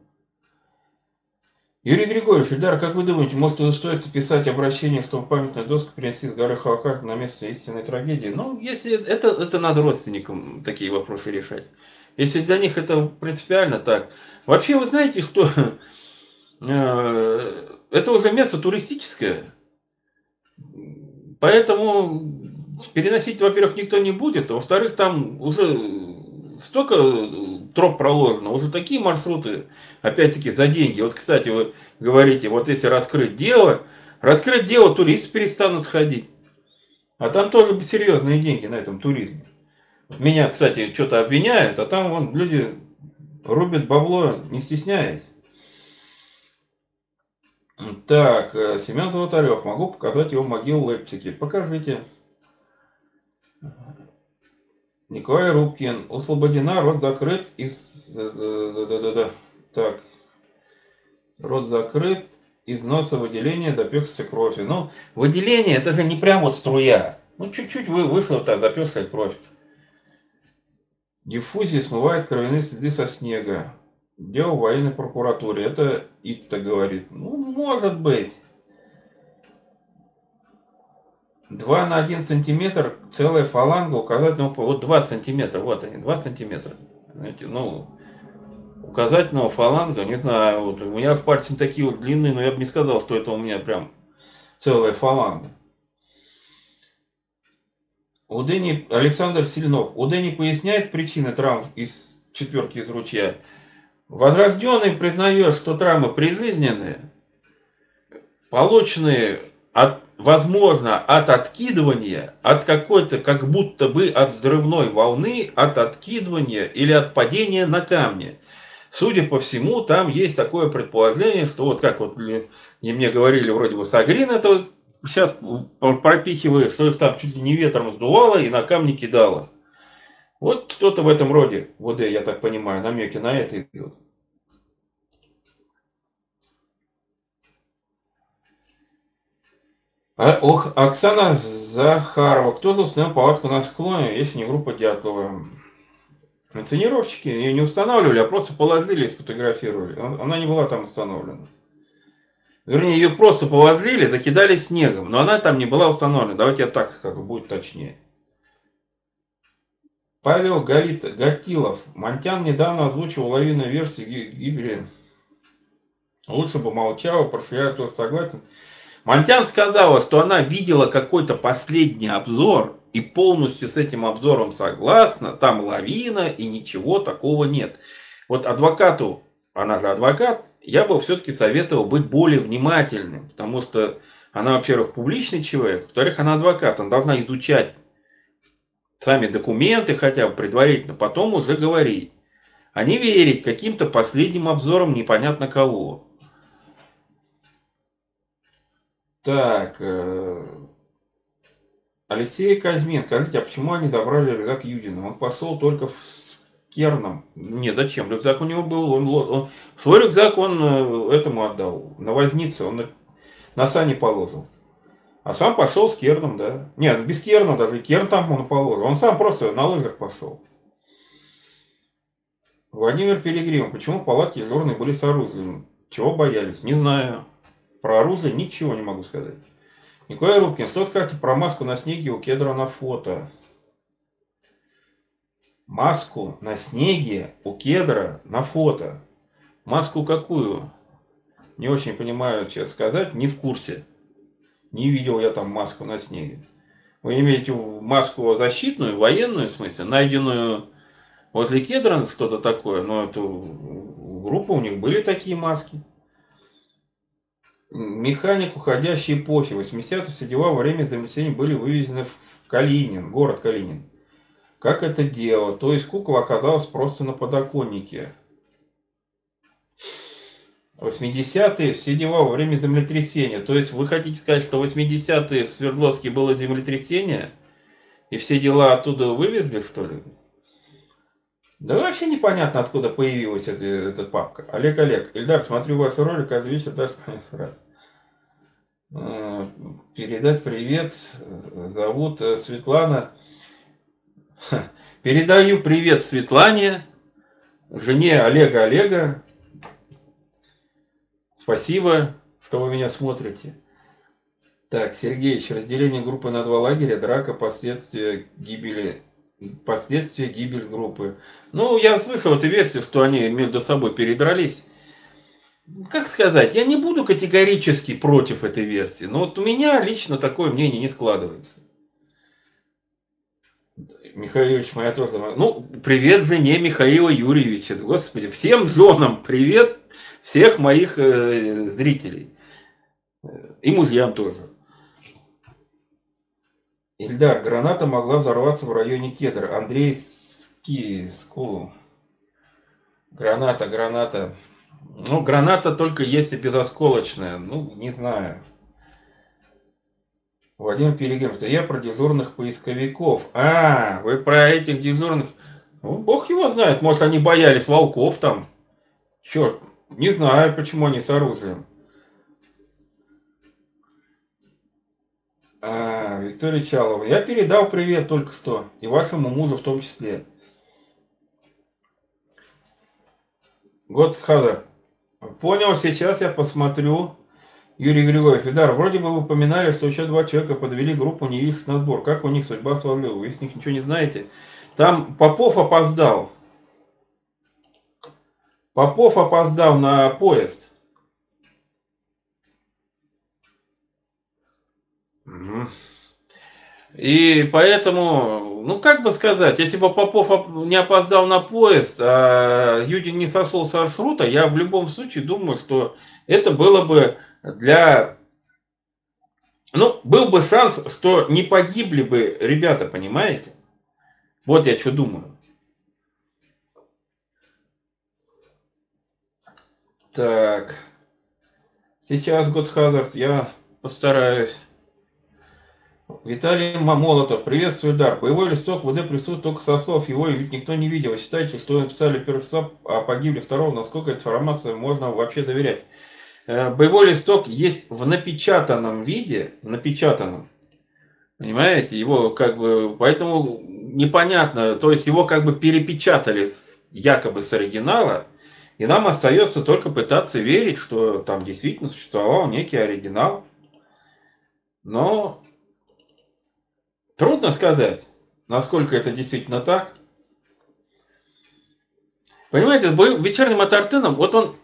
Юрий Григорьевич, Ильдар, как вы думаете, может стоит писать обращение в том памятную доску, принести с горы Халахар на место истинной трагедии? Ну, если это, это надо родственникам такие вопросы решать. Если для них это принципиально так. Вообще, вы знаете, что э, это уже место туристическое. Поэтому переносить, во-первых, никто не будет, а во-вторых, там уже столько троп проложено, уже такие маршруты, опять-таки, за деньги. Вот, кстати, вы говорите, вот если раскрыть дело, раскрыть дело, туристы перестанут ходить. А там тоже серьезные деньги на этом туризме. Меня, кстати, что-то обвиняют, а там вон люди рубят бабло, не стесняясь. Так, э, Семен Золотарев. Могу показать его могилу в Лейпциге. Покажите. Николай Рубкин. Освободена, рот закрыт из... Да-да-да-да. Так. Рот закрыт, из носа выделение, допекся кровь. Ну, выделение, это же не прям вот струя. Ну, чуть-чуть вы вышло, так, допекся кровь. Диффузия смывает кровяные следы со снега. Дело в военной прокуратуре. Это Итта говорит. Ну, может быть. 2 на 1 сантиметр, целая фаланга, указательного, вот 2 сантиметра, вот они, 2 сантиметра. Знаете, ну, указательного фаланга, не знаю, вот у меня пальцы такие вот длинные, но я бы не сказал, что это у меня прям целая фаланга. У Дэни, Александр Сильнов, у Дэни поясняет причины травм из четверки из ручья. Возрожденный признает, что травмы прижизненные, полученные от возможно, от откидывания, от какой-то, как будто бы от взрывной волны, от откидывания или от падения на камни. Судя по всему, там есть такое предположение, что вот как вот и мне говорили, вроде бы Сагрин это сейчас пропихивает, что их там чуть ли не ветром сдувало и на камни кидало. Вот что-то в этом роде, ВД, я так понимаю, намеки на это идут. Ох, Оксана Захарова. Кто тут установил палатку на склоне, если не группа Дятлова? Инсценировщики ее не устанавливали, а просто положили и сфотографировали. Она не была там установлена. Вернее, ее просто положили, закидали снегом, но она там не была установлена. Давайте я так скажу, будет точнее. Павел Галит, Гатилов. Монтян недавно озвучил лавинную версию гибели. Лучше бы молчал, про себя тоже согласен. Монтян сказала, что она видела какой-то последний обзор и полностью с этим обзором согласна. Там лавина и ничего такого нет. Вот адвокату, она же адвокат, я бы все-таки советовал быть более внимательным. Потому что она, во-первых, публичный человек, во-вторых, она адвокат, она должна изучать сами документы хотя бы предварительно, потом уже говорить. А не верить каким-то последним обзорам непонятно кого. Так, э, Алексей Казьмин, скажите, а почему они забрали рюкзак Юдина? Он посол только в Керном. Нет, зачем? Рюкзак у него был, он, он свой рюкзак он э, этому отдал, на вознице, он на, на сани положил. А сам пошел с Керном, да. Нет, без Керна даже, Керн там он положил. Он сам просто на лыжах пошел. Владимир Пилигрим, почему палатки дежурные были с оружием? Чего боялись? Не знаю. Про оружие ничего не могу сказать. Николай Рубкин, что скажете про маску на снеге у кедра на фото? Маску на снеге у кедра на фото. Маску какую? Не очень понимаю, что сказать, не в курсе. Не видел я там маску на снеге. Вы имеете маску защитную, военную, в смысле, найденную возле кедра, что-то такое, но эту группу у них были такие маски. Механик уходящей эпохи. 80-е все дела во время землетрясения были вывезены в Калинин, город Калинин. Как это дело? То есть кукла оказалась просто на подоконнике. 80-е все дела во время землетрясения. То есть вы хотите сказать, что 80-е в Свердловске было землетрясение? И все дела оттуда вывезли, что ли? Да вообще непонятно, откуда появилась эта, эта папка. Олег, Олег, Ильдар, смотрю вас ролик, вечер даже раз. А, передать привет. Зовут э, Светлана. Передаю привет Светлане, жене Олега Олега. Спасибо, что вы меня смотрите. Так, Сергеевич, разделение группы на два лагеря, драка, последствия гибели последствия гибель группы. Ну, я слышал эту версию, что они между собой передрались. Как сказать, я не буду категорически против этой версии, но вот у меня лично такое мнение не складывается. Михаилович, моя тоже. Ну, привет жене Михаила Юрьевича. Господи, всем женам привет, всех моих э, зрителей. И музеям тоже. Ильдар, граната могла взорваться в районе Кедра. Андрейский скул. Граната, граната. Ну, граната только если безосколочная. Ну, не знаю. Владимир Пилигрим, я про дежурных поисковиков. А, вы про этих дежурных... Ну, бог его знает, может они боялись волков там. Черт, не знаю, почему они с оружием. А, Виктория Чалова. Я передал привет только что. И вашему мужу в том числе. Год Хазар. Понял, сейчас я посмотрю. Юрий Григорьев. Идар, вроде бы вы упоминали, что еще два человека подвели группу невист на сбор. Как у них судьба сложилась? Вы с них ничего не знаете? Там Попов опоздал. Попов опоздал на поезд. И поэтому, ну как бы сказать, если бы Попов не опоздал на поезд, а Юдин не сошел с маршрута, я в любом случае думаю, что это было бы для... Ну, был бы шанс, что не погибли бы ребята, понимаете? Вот я что думаю. Так. Сейчас, Готхазард, я постараюсь. Виталий Молотов, приветствую, Дар. Боевой листок ВД присутствует только со слов его, ведь никто не видел. Считайте, что им писали первый часа, а погибли второго. Насколько информация можно вообще доверять? Э, боевой листок есть в напечатанном виде, напечатанном. Понимаете, его как бы, поэтому непонятно, то есть его как бы перепечатали якобы с оригинала, и нам остается только пытаться верить, что там действительно существовал некий оригинал. Но Трудно сказать, насколько это действительно так. Понимаете, вечерним Атартеном, вот он,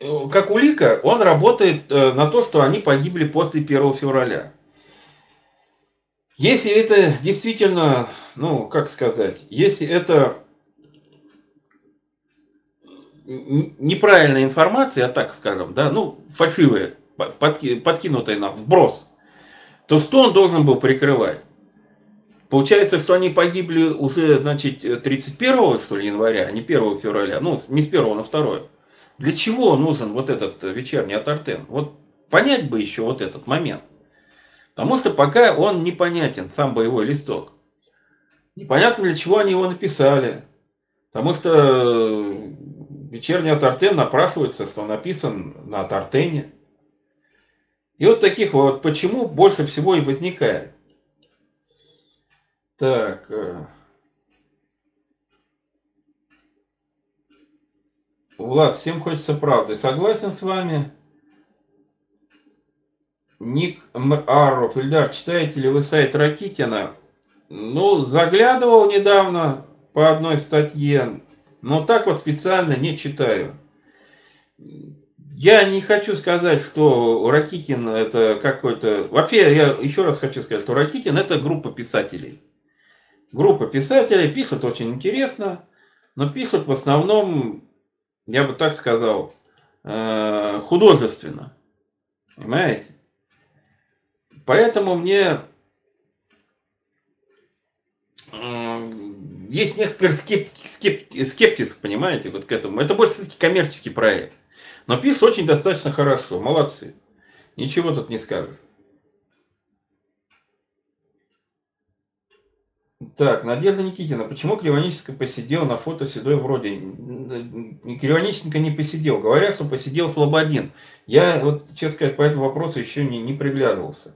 э, как улика, он работает э, на то, что они погибли после 1 февраля. Если это действительно, ну, как сказать, если это неправильная информация, а так скажем, да, ну, фальшивая, подкинутая нам, вброс, то что он должен был прикрывать? Получается, что они погибли уже, значит, 31 что ли, января, а не 1 февраля. Ну, не с 1 на 2. Для чего нужен вот этот вечерний Атартен? Вот понять бы еще вот этот момент. Потому что пока он непонятен, сам боевой листок. Непонятно, для чего они его написали. Потому что э, вечерний Тартен напрашивается, что написан на Тартене. И вот таких вот почему больше всего и возникает. Так. Э, Влад, всем хочется правды. Согласен с вами. Ник Аров, Ильдар, читаете ли вы сайт Ракитина? Ну, заглядывал недавно по одной статье, но так вот специально не читаю. Я не хочу сказать, что Ракитин это какой-то... Вообще, я еще раз хочу сказать, что Ракитин это группа писателей. Группа писателей пишут очень интересно, но пишут в основном я бы так сказал, э, художественно. Понимаете? Поэтому мне э, есть некоторый скептиз, скептиз, скептиз, понимаете, вот к этому. Это больше все-таки коммерческий проект. Но пишет очень достаточно хорошо. Молодцы. Ничего тут не скажешь. Так, Надежда Никитина. Почему Кривонический посидел на фото седой вроде? Кривониченко не посидел. Говорят, что посидел Слободин. Я, вот, честно сказать, по этому вопросу еще не, не приглядывался.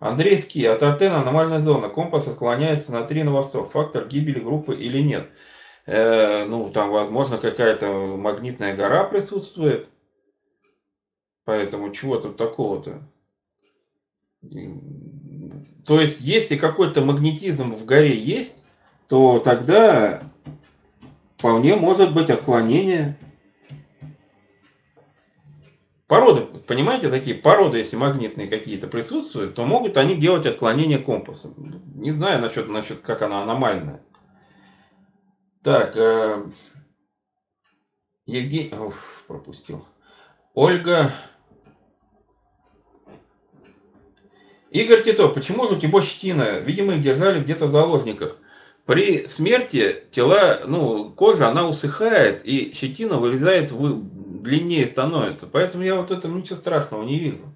Андрей Ски. От Артена аномальная зона. Компас отклоняется на 3 на восток. Фактор гибели группы или нет? Э, ну, там, возможно, какая-то магнитная гора присутствует. Поэтому чего тут такого-то? То есть, если какой-то магнетизм в горе есть, то тогда вполне может быть отклонение. Породы, понимаете, такие породы, если магнитные какие-то присутствуют, то могут они делать отклонение компаса. Не знаю насчет, насчет как она аномальная. Так, э, Евгений, Уф, пропустил. Ольга Игорь Титов, почему же у тебя щетина? Видимо, их держали где-то в заложниках. При смерти тела, ну, кожа, она усыхает, и щетина вылезает, в, длиннее становится. Поэтому я вот это ничего страшного не вижу.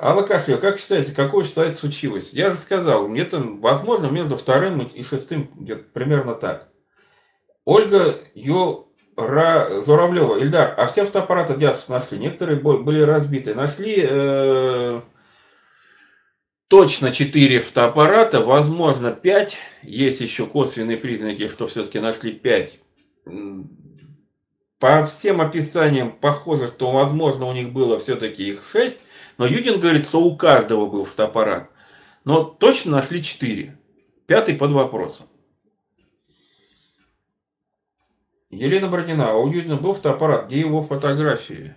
Алла Кашлева, как считаете, какое считаете случилось? Я же сказал, где-то, возможно, между вторым и шестым, где-то примерно так. Ольга Юра Зуравлева, Ильдар, а все фотоаппараты Диасов нашли, некоторые были разбиты. Нашли э, точно 4 фотоаппарата, возможно 5. Есть еще косвенные признаки, что все-таки нашли 5. По всем описаниям похоже, что возможно у них было все-таки их 6. Но Юдин говорит, что у каждого был фотоаппарат. Но точно нашли 4. Пятый под вопросом. Елена Бородина, а у Юдина был фотоаппарат, где его фотографии?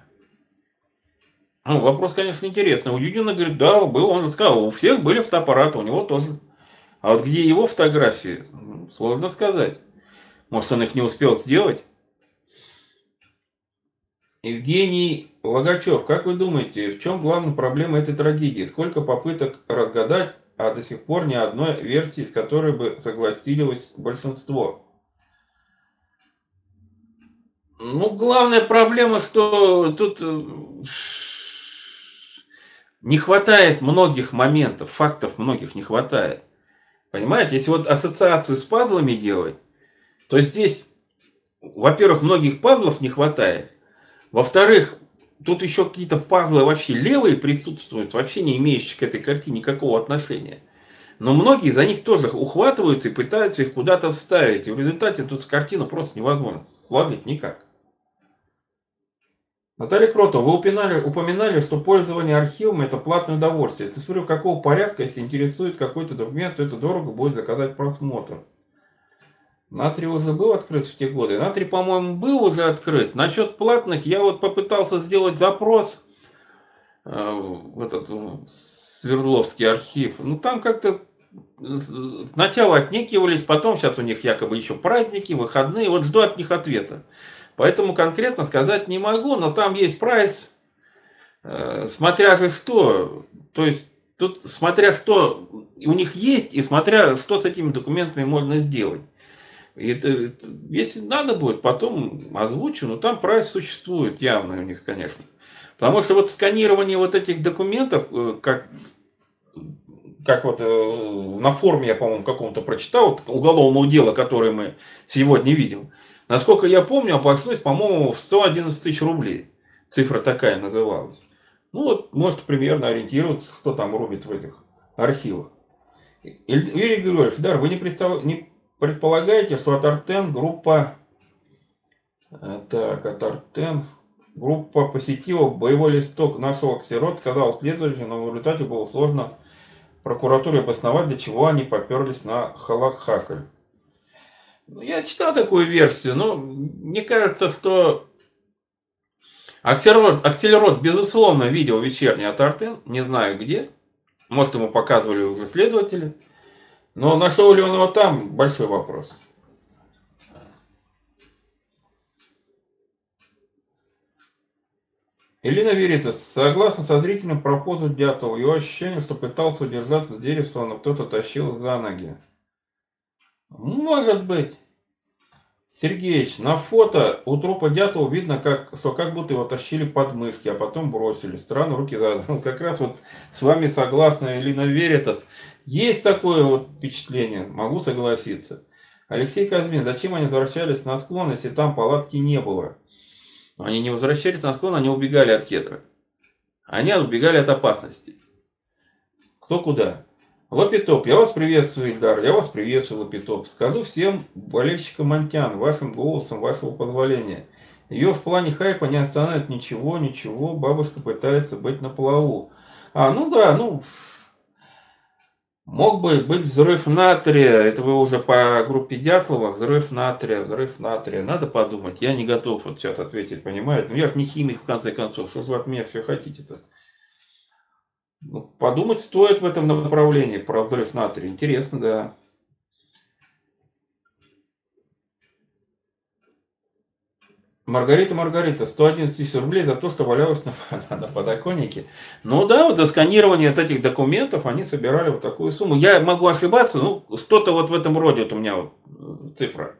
Ну, вопрос, конечно, интересный. У Юдина говорит, да, был, он сказал, у всех были фотоаппараты, у него тоже. А вот где его фотографии, ну, сложно сказать. Может, он их не успел сделать? Евгений Логачев, как вы думаете, в чем главная проблема этой трагедии? Сколько попыток разгадать, а до сих пор ни одной версии, с которой бы согласилось большинство? Ну, главная проблема, что тут э, не хватает многих моментов, фактов многих не хватает. Понимаете, если вот ассоциацию с пазлами делать, то здесь, во-первых, многих пазлов не хватает. Во-вторых, тут еще какие-то пазлы вообще левые присутствуют, вообще не имеющие к этой картине никакого отношения. Но многие за них тоже ухватываются и пытаются их куда-то вставить. И в результате тут картину просто невозможно сложить никак. Наталья Кротова, вы упоминали, упоминали, что пользование архивом это платное удовольствие. Это смотрю, какого порядка, если интересует какой-то документ, то это дорого будет заказать просмотр. Натрий уже был открыт в те годы. Натрий, по-моему, был уже открыт. Насчет платных я вот попытался сделать запрос э, в этот Свердловский архив. Ну там как-то сначала отнекивались, потом сейчас у них якобы еще праздники, выходные. Вот жду от них ответа. Поэтому конкретно сказать не могу, но там есть прайс, э, смотря же что. То есть тут смотря что у них есть и смотря что с этими документами можно сделать. И это, если надо будет, потом озвучу, но там прайс существует явно у них, конечно. Потому что вот сканирование вот этих документов, э, как как вот э, на форуме я, по-моему, каком-то прочитал, вот, уголовного дела, которое мы сегодня видим. Насколько я помню, опасность, по-моему, в 111 тысяч рублей. Цифра такая называлась. Ну вот, может примерно ориентироваться, кто там рубит в этих архивах. Юрий Григорьевич, Дар, вы не, представ... не предполагаете, что от Артен группа... Э, так, от Артен группа посетила боевой листок нашего ксерот, сказал следователь, но в результате было сложно прокуратуре обосновать, для чего они поперлись на Халахакль. Ну, я читал такую версию, но мне кажется, что Акселерот, Акселерот безусловно, видел вечерний от не знаю где. Может, ему показывали уже следователи. Но нашел ли он его там, большой вопрос. Елена Веритас, согласно со зрителем про позу Дятла, его ощущение, что пытался удержаться с дерева, но кто-то тащил за ноги. Может быть. Сергеич, на фото у трупа Дятла видно, как, что как будто его тащили под мыски, а потом бросили. Странно, руки за... Ну, как раз вот с вами согласна Элина Веритас. Есть такое вот впечатление, могу согласиться. Алексей Казмин, зачем они возвращались на склон, если там палатки не было? Они не возвращались на склон, они убегали от кедра. Они убегали от опасности. Кто куда? Лапитоп, я вас приветствую, Ильдар, я вас приветствую, Лапитоп. Скажу всем болельщикам Монтян, вашим голосом, вашего позволения. Ее в плане хайпа не остановит ничего, ничего, бабушка пытается быть на плаву. А, ну да, ну, Мог бы быть взрыв натрия, это вы уже по группе Дятлова, взрыв натрия, взрыв натрия. Надо подумать, я не готов вот сейчас ответить, понимаете? Ну я же не химик в конце концов, что вы от меня все хотите-то? Ну, подумать стоит в этом направлении про взрыв натрия. Интересно, да. Маргарита, Маргарита, 111 тысяч рублей за то, что валялась на, на подоконнике. Ну да, вот за сканирование этих документов они собирали вот такую сумму. Я могу ошибаться, ну что-то вот в этом роде вот у меня вот э, цифра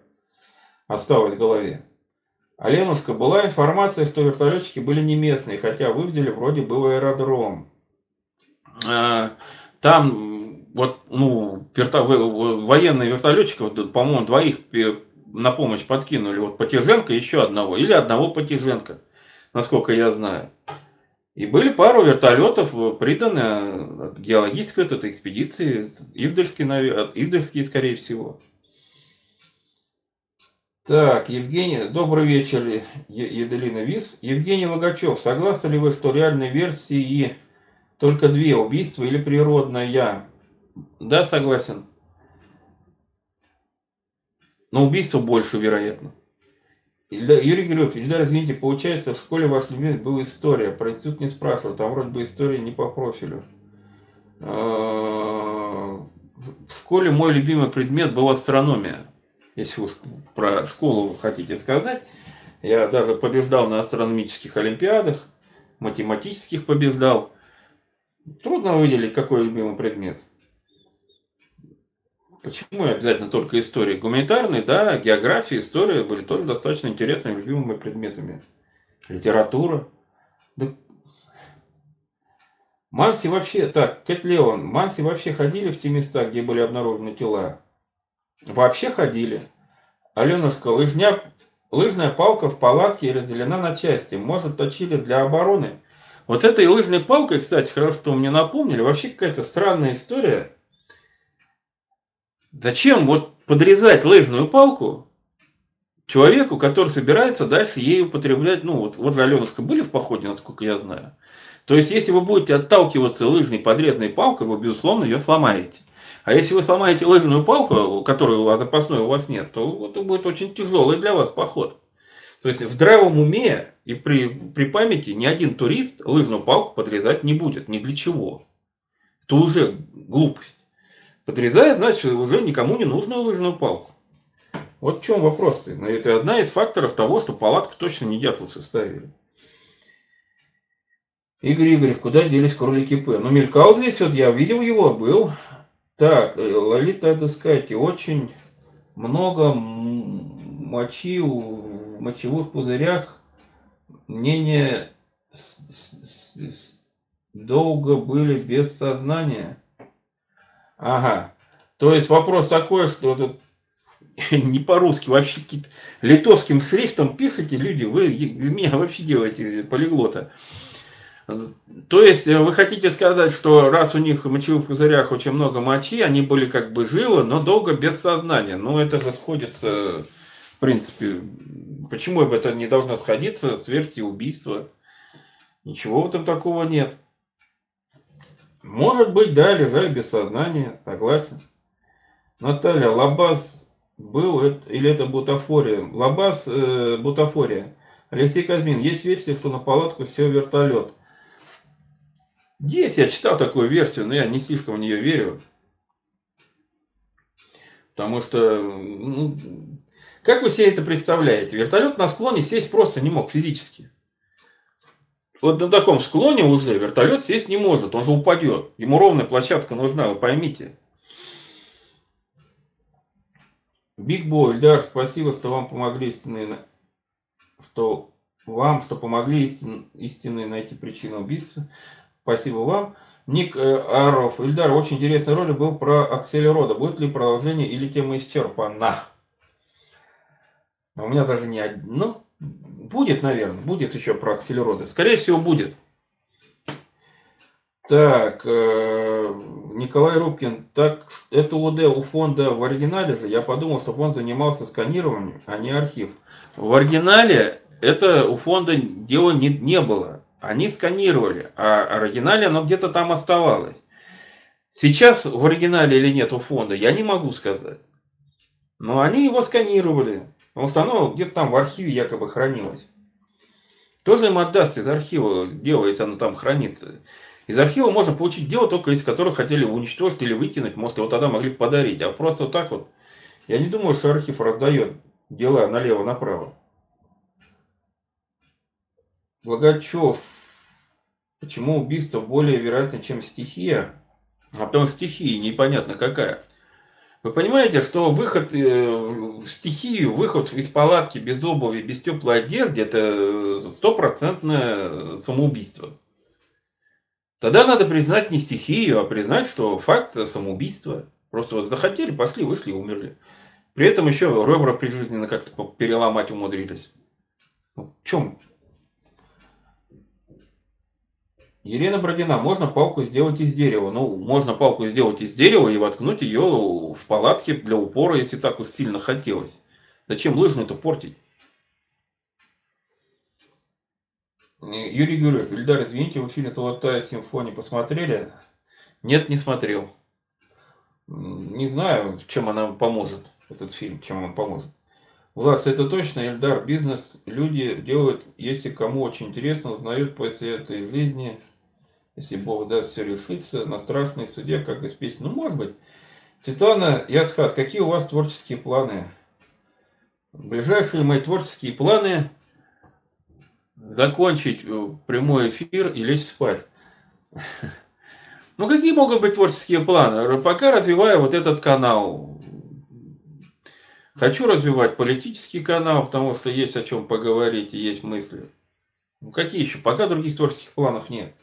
осталась в голове. Аленушка, была информация, что вертолетчики были не местные, хотя в Ивделе вроде был аэродром. А, там вот, ну, верто, военные вертолетчики, вот, по-моему, двоих на помощь подкинули вот Потиженко еще одного, или одного Потиженко, насколько я знаю. И были пару вертолетов приданы от геологической от этой экспедиции, Ивдельские, Ивдельские, скорее всего. Так, Евгений, добрый вечер, Еделина Вис. Евгений Логачев, согласны ли вы, что реальной версии только две убийства или природная? Да, согласен. Но убийство больше, вероятно. Юрий Григорьевич, Ильдар, извините, получается, в школе у вас любимый был история. Про институт не спрашивал, там вроде бы история не по профилю. А, в школе мой любимый предмет был астрономия. Если вы про школу хотите сказать. Я даже побеждал на астрономических олимпиадах, математических побеждал. Трудно выделить, какой любимый предмет. Почему обязательно только история? Гуманитарные, да, география, история были тоже достаточно интересными, любимыми предметами. Литература. Да. Манси вообще, так, Кэт Леон, Манси вообще ходили в те места, где были обнаружены тела? Вообще ходили. Аленовска, лыжня, лыжная палка в палатке разделена на части. Может, точили для обороны. Вот этой лыжной палкой, кстати, хорошо, что мне напомнили, вообще какая-то странная история. Зачем вот подрезать лыжную палку человеку, который собирается дальше ей употреблять, ну вот, вот за Аленовска были в походе, насколько я знаю. То есть, если вы будете отталкиваться лыжной подрезной палкой, вы, безусловно, ее сломаете. А если вы сломаете лыжную палку, которую запасной у вас нет, то это будет очень тяжелый для вас поход. То есть в здравом уме и при, при памяти ни один турист лыжную палку подрезать не будет. Ни для чего. Это уже глупость. Подрезает, значит, уже никому не нужную лыжную палку. Вот в чем вопрос-то. Это одна из факторов того, что палатку точно не дятловцы ставили. Игорь Игорев, куда делись кролики П? Ну, мелькал здесь, вот я видел его, был. Так, э, Лолита Адыскайте, очень много мочи в мочевых пузырях. Мнение долго были без сознания. Ага. То есть вопрос такой, что тут не по-русски, вообще литовским шрифтом пишите, люди, вы из меня вообще делаете полиглота. То есть э, вы хотите сказать, что раз у них в мочевых пузырях очень много мочи, они были как бы живы, но долго без сознания. Ну, это же сходится, в принципе, почему бы это не должно сходиться с версией убийства? Ничего в этом такого нет. Может быть, да, лежали без сознания, согласен. Наталья, Лабаз был, или это бутафория? Лабаз, э, бутафория. Алексей Казмин, есть версия, что на палатку сел вертолет. Есть, я читал такую версию, но я не слишком в нее верю. Потому что, ну, как вы себе это представляете? Вертолет на склоне сесть просто не мог физически. Вот на таком склоне уже вертолет сесть не может, он же упадет. Ему ровная площадка нужна, вы поймите. Биг Бой, Ильдар, спасибо, что вам помогли истинные, что вам, что помогли истин, истинные найти причину убийства. Спасибо вам. Ник э, Аров. Ильдар, очень интересный ролик был про акселерода. Будет ли продолжение или тема исчерпана? У меня даже не один. Ну, будет, наверное. Будет еще про акселероды. Скорее всего, будет. Так, э, Николай Рубкин, так это УД у фонда в оригинале же, я подумал, что фонд занимался сканированием, а не архив. В оригинале это у фонда дела не, не было они сканировали, а оригинале оно где-то там оставалось. Сейчас в оригинале или нет у фонда, я не могу сказать. Но они его сканировали. Установка где-то там в архиве якобы хранилось. Тоже им отдаст из архива дело, если оно там хранится. Из архива можно получить дело только из которых хотели уничтожить или выкинуть. Может, его тогда могли подарить. А просто так вот. Я не думаю, что архив раздает дела налево-направо. Благачев. Почему убийство более вероятно, чем стихия? А потом стихия непонятно какая. Вы понимаете, что выход э, в стихию, выход из палатки без обуви, без теплой одежды, это стопроцентное самоубийство. Тогда надо признать не стихию, а признать, что факт самоубийства. Просто вот захотели, пошли, вышли и умерли. При этом еще ребра прижизненно как-то переломать умудрились. Ну, в чем Елена Бродина, можно палку сделать из дерева? Ну, можно палку сделать из дерева и воткнуть ее в палатке для упора, если так уж сильно хотелось. Зачем лыжную-то портить? Юрий Гурев, Ильдар, извините, вы фильм «Золотая симфония» посмотрели? Нет, не смотрел. Не знаю, чем она поможет, этот фильм, чем он поможет. Влад, это точно, Эльдар, бизнес люди делают, если кому очень интересно, узнают после этой жизни, если Бог даст все решиться, на страшной суде, как из песни. Ну, может быть. Светлана Яцхат, какие у вас творческие планы? Ближайшие мои творческие планы закончить э, прямой эфир и лечь спать. Ну, какие могут быть творческие планы? Пока развиваю вот этот канал. Хочу развивать политический канал, потому что есть о чем поговорить и есть мысли. Ну какие еще? Пока других творческих планов нет.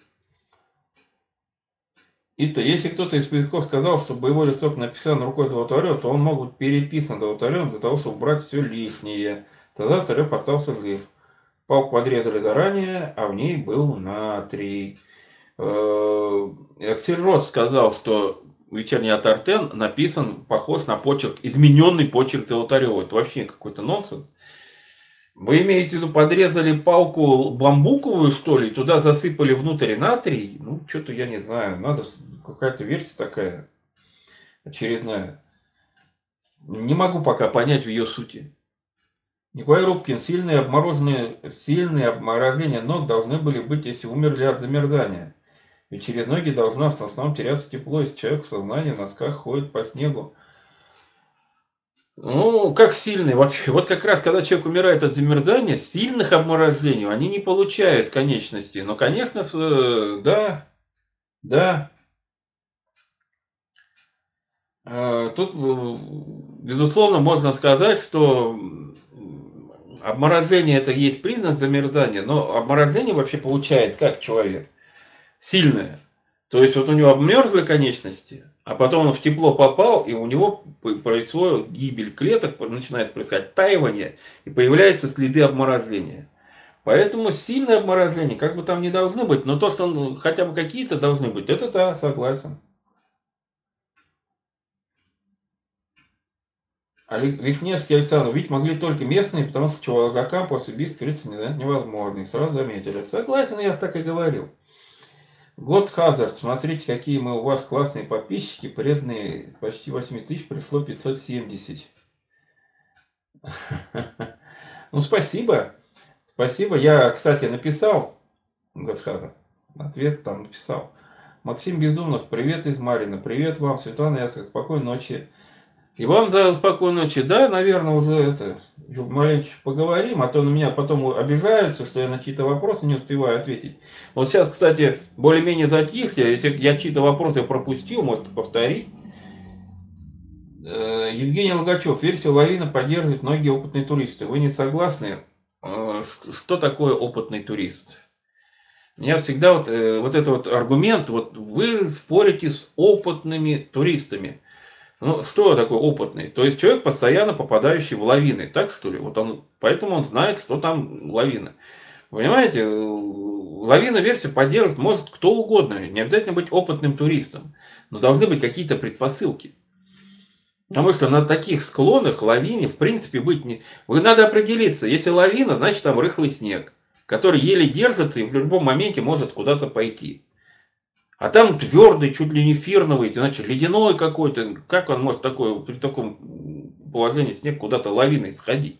И-то, если кто-то из стариков сказал, что боевой листок написан рукой Золотарев, то он мог быть переписан Золотарем для того, чтобы убрать все лишнее. Тогда Золотарев остался жив. Палку подрезали заранее, а в ней был натрий. Э, Аксельрод сказал, что вечерний Атартен написан, похож на почерк, измененный почерк Золотарева. Это вообще какой-то нонсенс. Вы имеете в виду, подрезали палку бамбуковую, что ли, туда засыпали внутрь натрий? Ну, что-то я не знаю. Надо какая-то версия такая очередная. Не могу пока понять в ее сути. Николай Рубкин, сильные обмороженные, сильные обморожения ног должны были быть, если умерли от замерзания. Ведь через ноги должна в основном теряться тепло, если человек в сознании в носках ходит по снегу. Ну, как сильные вообще? Вот как раз, когда человек умирает от замерзания, сильных обморозлений они не получают конечности. Но, конечно, да, да. А, тут, э, безусловно, можно сказать, что обморозление это есть признак замерзания, но обморозление вообще получает как человек? Сильное. То есть вот у него обмерзли конечности, а потом он в тепло попал, и у него произошло гибель клеток, начинает происходить таивание, и появляются следы обморозления. Поэтому сильное обморозление, как бы там не должны быть, но то, что он, хотя бы какие-то должны быть, это да, согласен. Весневский Александр, ведь могли только местные, потому что Чувазакам после убийства невозможно. И сразу заметили. Согласен, я так и говорил. Год Хазард, смотрите, какие мы у вас классные подписчики, преданные почти 8 тысяч, пришло 570. Ну, спасибо. Спасибо. Я, кстати, написал, Годхазард, ответ там написал. Максим Безумнов, привет из Марина, привет вам, Светлана Ясова, спокойной ночи. И вам, да, спокойной ночи. Да, наверное, уже это, маленько поговорим, а то на меня потом обижаются, что я на чьи-то вопросы не успеваю ответить. Вот сейчас, кстати, более-менее затихли, если я чьи-то вопросы пропустил, может повторить. Э, Евгений Логачев, версия лавина поддерживает многие опытные туристы. Вы не согласны? Э, что такое опытный турист? Меня всегда вот, э, вот этот вот аргумент, вот вы спорите с опытными туристами. Ну, что такое опытный? То есть человек, постоянно попадающий в лавины, так что ли? Вот он, поэтому он знает, что там лавина. Понимаете, лавина версия поддерживать может кто угодно, не обязательно быть опытным туристом, но должны быть какие-то предпосылки. Потому что на таких склонах лавине, в принципе, быть не... Вы надо определиться, если лавина, значит там рыхлый снег, который еле держится и в любом моменте может куда-то пойти. А там твердый, чуть ли не фирновый, значит, ледяной какой-то. Как он может такой, при таком положении снег куда-то лавиной сходить?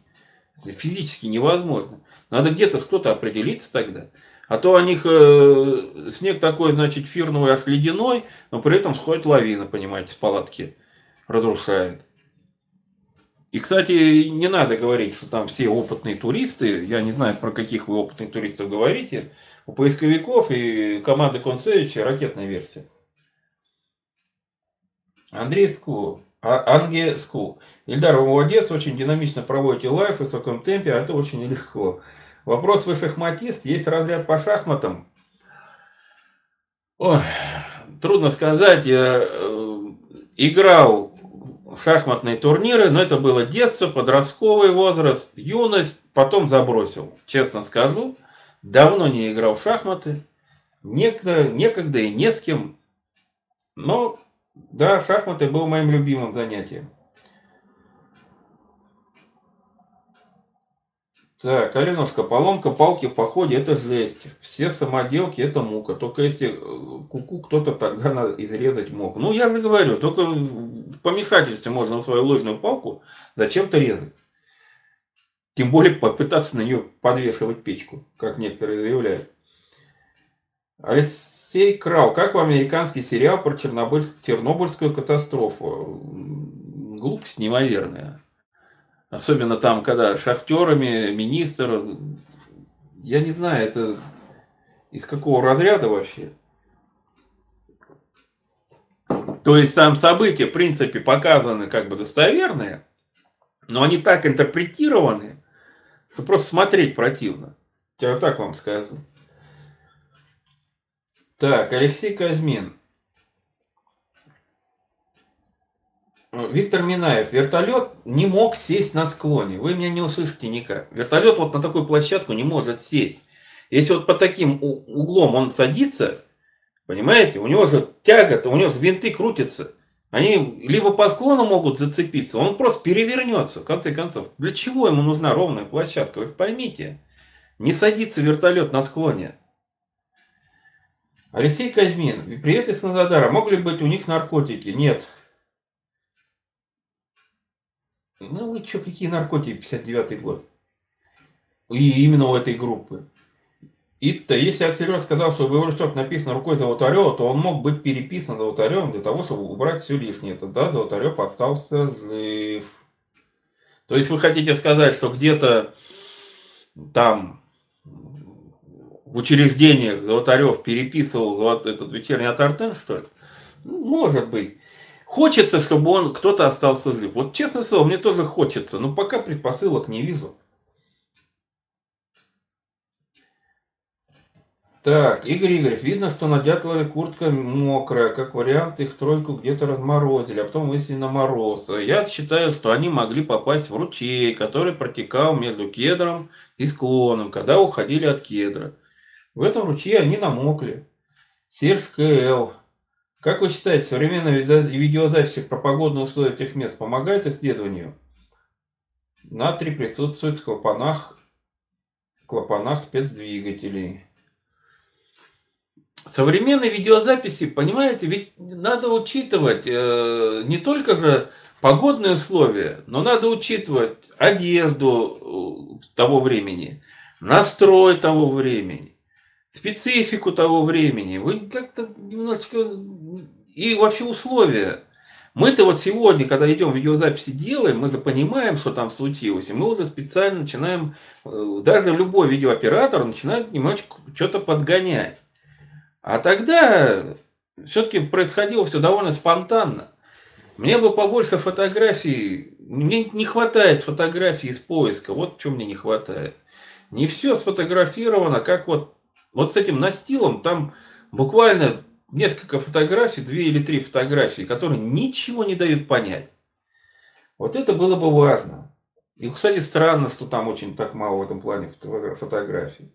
Это физически невозможно. Надо где-то кто-то определиться тогда. А то у них э, снег такой, значит, фирновый, аж ледяной, но при этом сходит лавина, понимаете, с палатки. Разрушает. И, кстати, не надо говорить, что там все опытные туристы. Я не знаю, про каких вы опытных туристов говорите у поисковиков и команды Концевича ракетная версия. Андрей Ску. А, Анге Ску. Ильдар, вы молодец, очень динамично проводите лайф в высоком темпе, а это очень легко. Вопрос, вы шахматист, есть разряд по шахматам? Ой, трудно сказать, я э, играл в шахматные турниры, но это было детство, подростковый возраст, юность, потом забросил, честно скажу. Давно не играл в шахматы. Некогда, некогда и не с кем. Но, да, шахматы был моим любимым занятием. Так, Аленовска, поломка палки в походе – это жесть. Все самоделки – это мука. Только если э, куку кто-то тогда надо изрезать мог. Ну, я же говорю, только в помешательстве можно свою ложную палку зачем-то резать. Тем более попытаться на нее подвешивать печку, как некоторые заявляют. Алексей Крау. Как вам американский сериал про Чернобыльск, Чернобыльскую катастрофу? Глупость неимоверная. Особенно там, когда шахтерами, министр. Я не знаю, это из какого разряда вообще. То есть там события, в принципе, показаны как бы достоверные, но они так интерпретированы, просто смотреть противно. Я так вам скажу. Так, Алексей Казьмин. Виктор Минаев, вертолет не мог сесть на склоне. Вы меня не услышите никак. Вертолет вот на такую площадку не может сесть. Если вот по таким углом он садится, понимаете, у него же тяга, у него же винты крутятся. Они либо по склону могут зацепиться, он просто перевернется, в конце концов. Для чего ему нужна ровная площадка? Вы поймите. Не садится вертолет на склоне. Алексей Казьмин, привет из Краснодара. Могли быть у них наркотики? Нет. Ну вы что, какие наркотики, 59 год? И именно у этой группы. И-то, если Аксельрод сказал, что в его листок написано рукой Золотарева, то он мог быть переписан Золотаревым для того, чтобы убрать все лишнее. Тогда Золотарев остался жив. То есть вы хотите сказать, что где-то там в учреждениях Золотарев переписывал этот вечерний Атартен, что ли? Может быть. Хочется, чтобы он кто-то остался жив. Вот честно слово, мне тоже хочется, но пока предпосылок не вижу. Так, Игорь Игорев, видно, что на Дятлове куртка мокрая, как вариант их стройку где-то разморозили, а потом вынесли на мороз. Я считаю, что они могли попасть в ручей, который протекал между кедром и склоном, когда уходили от кедра. В этом ручье они намокли. Сельская Л. Как вы считаете, современная видеозаписи про погодные условия этих мест помогает исследованию? Натрий присутствует в клапанах, клапанах спецдвигателей. Современные видеозаписи, понимаете, ведь надо учитывать э, не только же погодные условия, но надо учитывать одежду э, того времени, настрой того времени, специфику того времени. Вы как-то немножечко... И вообще условия. Мы-то вот сегодня, когда идем видеозаписи делаем, мы понимаем, что там случилось, и мы уже специально начинаем, э, даже любой видеооператор начинает немножечко что-то подгонять. А тогда все-таки происходило все довольно спонтанно. Мне бы побольше фотографий. Мне не хватает фотографий из поиска. Вот что мне не хватает. Не все сфотографировано, как вот, вот с этим настилом. Там буквально несколько фотографий, две или три фотографии, которые ничего не дают понять. Вот это было бы важно. И, кстати, странно, что там очень так мало в этом плане фотографий.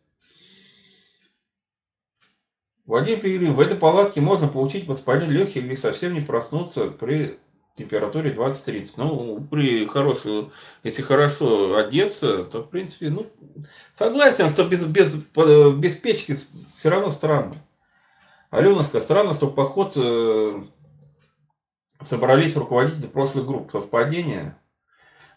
Владимир Пилигрим, в этой палатке можно получить воспаление легких или совсем не проснуться при температуре 20-30. Ну, при хорошей, если хорошо одеться, то, в принципе, ну, согласен, что без, без, без печки все равно странно. Аленовска, странно, что в поход э, собрались руководители прошлых групп. Совпадение?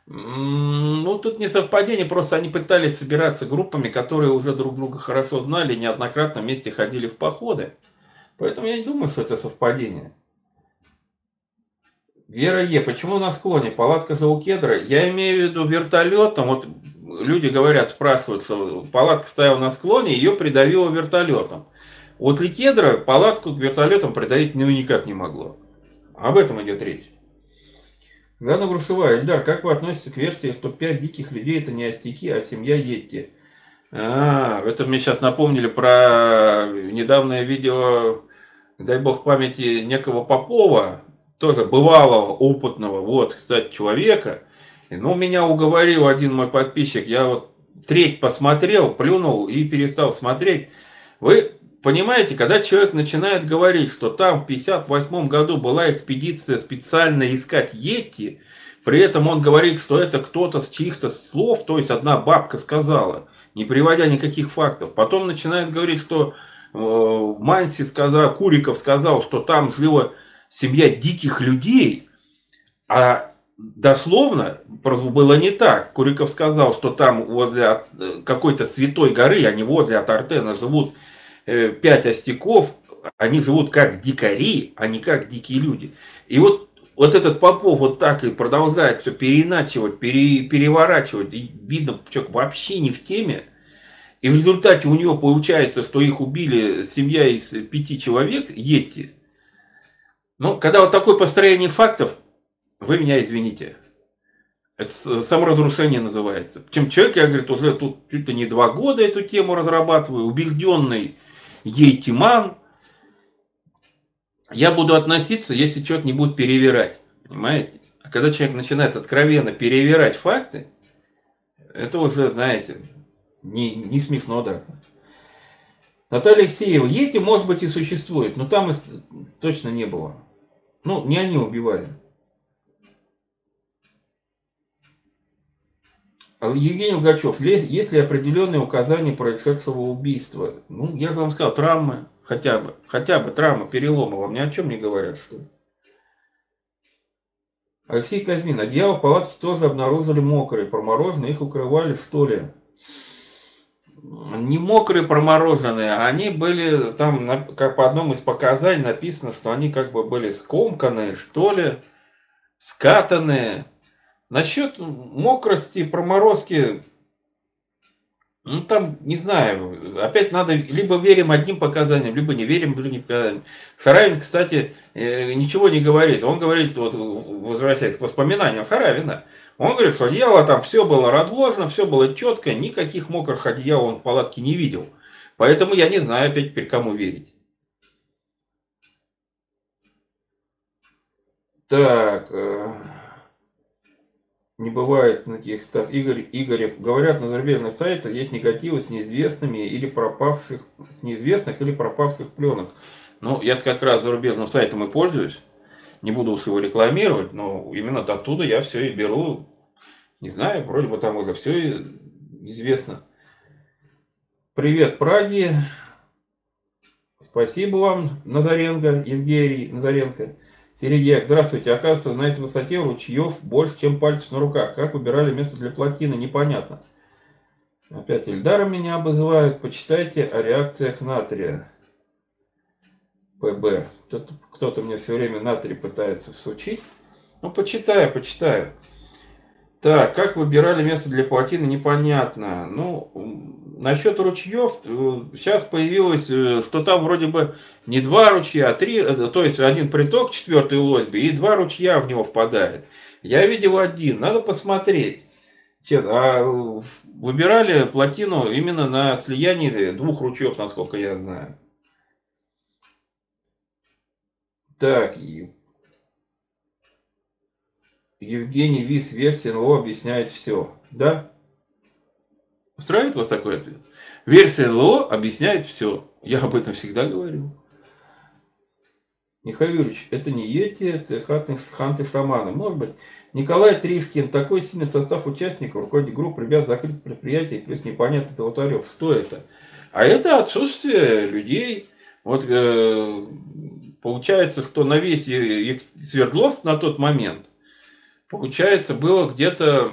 Ну, тут не совпадение, просто они пытались собираться группами, которые уже друг друга хорошо знали, неоднократно вместе ходили в походы. Поэтому я не думаю, что это совпадение. Вера Е, почему на склоне? Палатка за укедра? Я имею в виду вертолетом. Вот люди говорят, спрашивают, что палатка стояла на склоне, ее придавило вертолетом. Вот Ликедра палатку к вертолетам придавить ну, никак не могло. Об этом идет речь. Зана Грушевая. Эльдар, как вы относитесь к версии, что 5 диких людей это не остяки, а семья Йетти? А, это мне сейчас напомнили про недавнее видео, дай бог памяти, некого Попова, тоже бывалого, опытного, вот, кстати, человека. Ну, меня уговорил один мой подписчик, я вот треть посмотрел, плюнул и перестал смотреть. Вы Понимаете, когда человек начинает говорить, что там в 58 году была экспедиция специально искать Йети, при этом он говорит, что это кто-то с чьих-то слов, то есть одна бабка сказала, не приводя никаких фактов. Потом начинает говорить, что э, Манси сказал, Куриков сказал, что там жила семья диких людей, а дословно было не так. Куриков сказал, что там возле э, какой-то святой горы, не возле от Артена живут пять остяков, они живут как дикари, а не как дикие люди. И вот, вот этот Попов вот так и продолжает все переиначивать, пере, переворачивать. И видно, человек вообще не в теме. И в результате у него получается, что их убили семья из пяти человек, едьте. Но когда вот такое построение фактов, вы меня извините. Это саморазрушение называется. Чем человек, я, говорю, уже тут чуть ли не два года эту тему разрабатываю, убежденный ей тиман, я буду относиться, если человек не будет перевирать. Понимаете? А когда человек начинает откровенно перевирать факты, это уже, знаете, не, не смешно даже. Наталья Алексеева, Ети, может быть, и существует, но там их точно не было. Ну, не они убивали. Евгений Лгачев, есть ли определенные указания про сексового убийства? Ну, я вам сказал, травмы, хотя бы, хотя бы травмы, переломы, вам ни о чем не говорят, что ли? Алексей Казьмин, одеяло палатки тоже обнаружили мокрые, промороженные, их укрывали столи. Не мокрые, промороженные, они были, там, как по одному из показаний написано, что они как бы были скомканные, что ли, скатанные, Насчет мокрости, проморозки, ну там, не знаю, опять надо, либо верим одним показаниям, либо не верим другим показаниям. Саравин, кстати, э, ничего не говорит. Он говорит, вот возвращаясь к воспоминаниям Саравина, он говорит, что одеяло там все было разложено, все было четко, никаких мокрых одеял он в палатке не видел. Поэтому я не знаю опять теперь, кому верить. Так, э, не бывает таких так, Игорь, Игорев. Говорят, на зарубежных сайтах есть негативы с неизвестными или пропавших, с неизвестных или пропавших пленок. Ну, я как раз зарубежным сайтом и пользуюсь. Не буду уж его рекламировать, но именно оттуда я все и беру. Не знаю, вроде бы там уже все известно. Привет, Праги. Спасибо вам, Назаренко, Евгений Назаренко. Серегей, здравствуйте. Оказывается, на этой высоте ручьев больше, чем пальцев на руках. Как выбирали место для плотины, непонятно. Опять Ильдара меня обозывают. Почитайте о реакциях натрия. ПБ. Кто-то мне все время натрий пытается всучить. Ну, почитаю, почитаю. Так, как выбирали место для плотины, непонятно. Ну, насчет ручьев, сейчас появилось, э, что там вроде бы не два ручья, а три, э, то есть один приток четвертой лосьбы, и два ручья в него впадает. Я видел один, надо посмотреть. А выбирали плотину именно на слиянии двух ручьев, насколько я знаю. Так, Евгений Вис, версия НЛО объясняет все. Да? Устраивает вас такой ответ? Версия НЛО объясняет все. Я об этом всегда говорю. Михаил Юрьевич, это не Йети, это Ханты Саманы. Может быть, Николай Трискин, такой сильный состав участников, руководитель групп, ребят, закрытых предприятий, плюс непонятный Золотарев. Что это? А это отсутствие людей. Вот э, получается, что на весь Свердловск на тот момент, получается, было где-то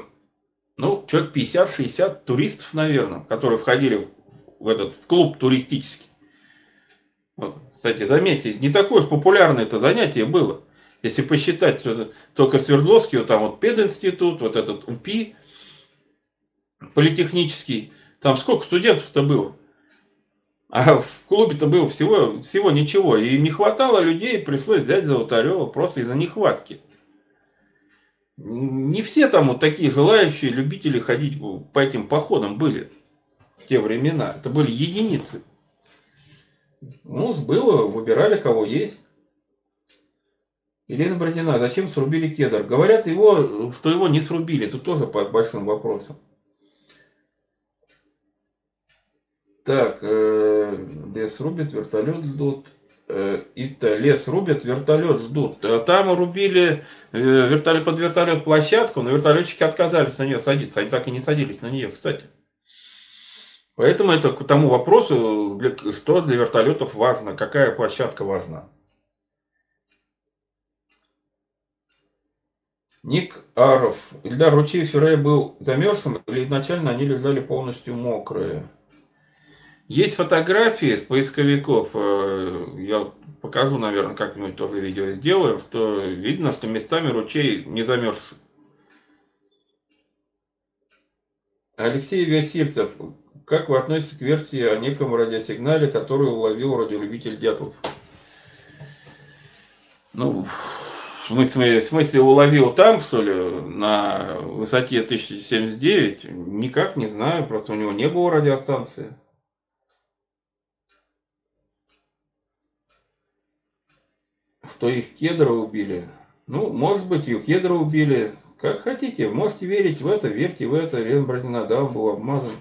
ну, человек 50-60 туристов, наверное, которые входили в, в этот в клуб туристический. Вот, кстати, заметьте, не такое популярное это занятие было. Если посчитать, только Свердловский, вот там вот пединститут, вот этот УПИ, политехнический, там сколько студентов-то было? А в клубе-то было всего, всего ничего. И не хватало людей, пришлось взять Золотарева просто из-за нехватки. Не все там вот такие желающие любители ходить по этим походам были в те времена. Это были единицы. Ну, было, выбирали, кого есть. Елена Бородина, зачем срубили кедр? Говорят, его, что его не срубили. Тут тоже под большим вопросом. Так, э, лес рубит, вертолет ждут. Э, и-то лес рубят, вертолет ждут. А там рубили э, вертолет, под вертолет площадку, но вертолетчики отказались на нее садиться. Они так и не садились на нее, кстати. Поэтому это к тому вопросу, для, что для вертолетов важно, какая площадка важна. Ник Аров. Ильдар Ручей Сюрей был замерзшим или изначально они лежали полностью мокрые? Есть фотографии с поисковиков, э, я покажу, наверное, как-нибудь тоже видео сделаем, что видно, что местами ручей не замерз. Алексей Васильцев, как вы относитесь к версии о неком радиосигнале, который уловил радиолюбитель Дятлов? Ну, в смысле, в смысле уловил там, что ли, на высоте 1079? Никак не знаю, просто у него не было радиостанции. Что их кедра убили. Ну, может быть, и кедра убили. Как хотите, можете верить в это, верьте в это. Лен Броненадал был обмазан.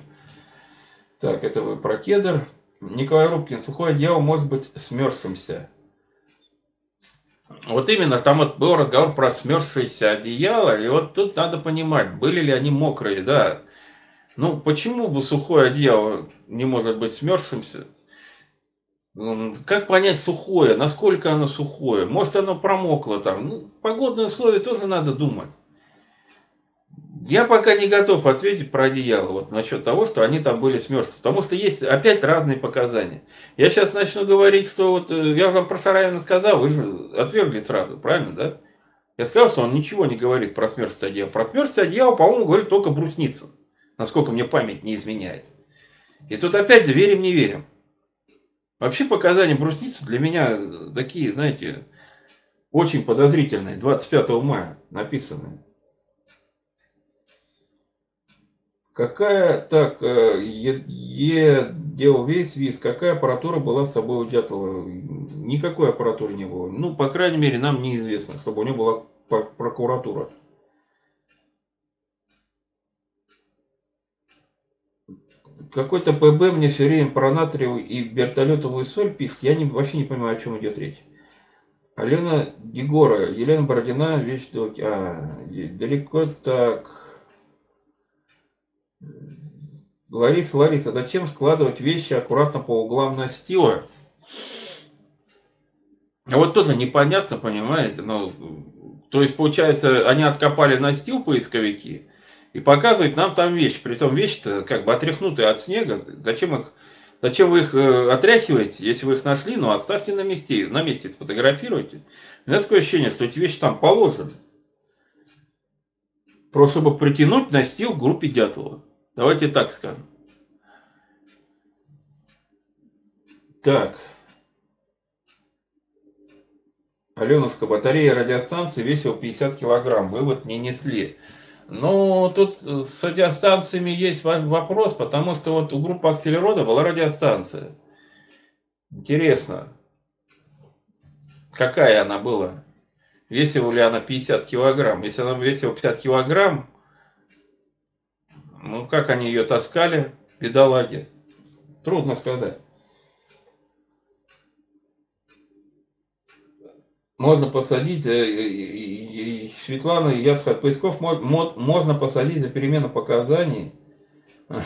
Так, это вы про кедр. Николай Рубкин, сухое дело может быть смерзшимся. Вот именно, там вот был разговор про смерзшееся одеяло, и вот тут надо понимать, были ли они мокрые, да. Ну, почему бы сухое одеяло не может быть смерзшимся? Как понять сухое? Насколько оно сухое? Может оно промокло там? Ну, погодные условия тоже надо думать. Я пока не готов ответить про одеяло вот насчет того, что они там были смерзлы. Потому что есть опять разные показания. Я сейчас начну говорить, что вот э, я вам про Сараевна сказал, вы же отвергли сразу, правильно, да? Я сказал, что он ничего не говорит про смерть одеяла. Про смерть одеяла, по-моему, говорит только Брусницын. Насколько мне память не изменяет. И тут опять верим, не верим. Вообще показания брусницы для меня такие, знаете, очень подозрительные. 25 мая написанные. Какая, так, э, е, е делал весь виз, какая аппаратура была с собой у Дятлова? Никакой аппаратуры не было. Ну, по крайней мере, нам неизвестно, чтобы у него была прокуратура. Какой-то ПБ мне все время про натриевую и вертолетовую соль писк. Я не, вообще не понимаю, о чем идет речь. Алена Дегора, Елена Бородина, вещь доки. А, далеко так. Лариса, Лариса, зачем складывать вещи аккуратно по углам настила? А вот тоже непонятно, понимаете, ну, то есть, получается, они откопали настил поисковики и показывают нам там вещи. Притом вещи-то как бы отряхнутые от снега. Зачем их, зачем вы их э, отряхиваете, если вы их нашли, ну оставьте на месте, на месте сфотографируйте. У меня такое ощущение, что эти вещи там положены. Просто чтобы притянуть настил группе Дятлова. Давайте так скажем. Так. Аленовская батарея радиостанции весила 50 килограмм. Вывод не несли. Ну, тут с радиостанциями есть вопрос, потому что вот у группы Акселерода была радиостанция. Интересно, какая она была? Весила ли она 50 килограмм? Если она весила 50 килограмм, ну, как они ее таскали, бедолаги? Трудно сказать. Можно посадить, э, Светлана Яцхат Поисков, можно посадить за перемену показаний.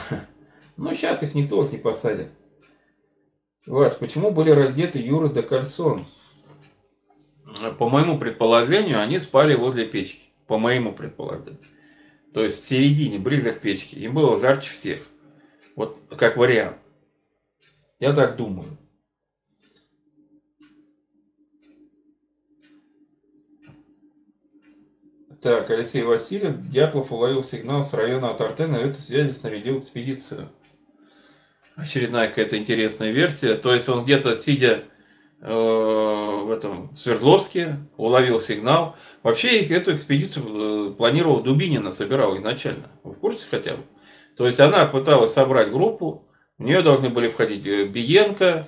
Ну, сейчас их никто не посадит. Вась, почему были раздеты Юра до Кальсон? По моему предположению, они спали возле печки. По моему предположению то есть в середине, близко к печке, им было жарче всех. Вот как вариант. Я так думаю. Так, Алексей Васильев, Дятлов уловил сигнал с района от Артена, и этой связи снарядил экспедицию. Очередная какая-то интересная версия. То есть он где-то сидя Э, в этом Свердловске, уловил сигнал. Вообще эту экспедицию э, планировал Дубинина, собирал изначально. Вы в курсе хотя бы? То есть она пыталась собрать группу, в нее должны были входить э, Биенко,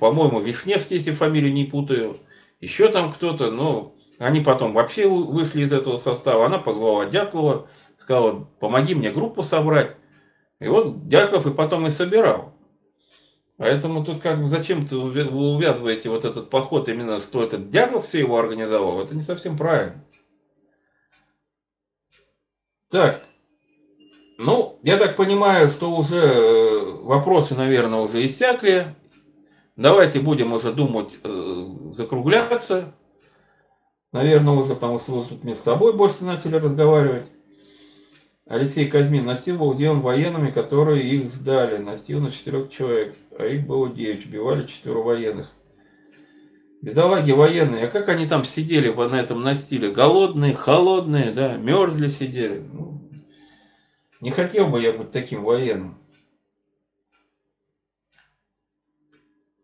по-моему, Вишневский, если фамилию не путаю, еще там кто-то, но они потом вообще вышли из этого состава. Она позвала Дятлова, сказала, помоги мне группу собрать. И вот Дятлов и потом и собирал. Поэтому тут как бы зачем-то вы увязываете вот этот поход именно, что этот Дятлов все его организовал, это не совсем правильно. Так, ну, я так понимаю, что уже э, вопросы, наверное, уже иссякли. Давайте будем уже думать, э, закругляться. Наверное, уже потому что тут мы с тобой больше начали разговаривать. Алексей Казьмин. Настил был сделан военными, которые их сдали. Настил на четырех человек, а их было девять. Убивали четверо военных. Бедолаги военные. А как они там сидели на этом настиле? Голодные, холодные, да, мерзли сидели. Ну, не хотел бы я быть таким военным.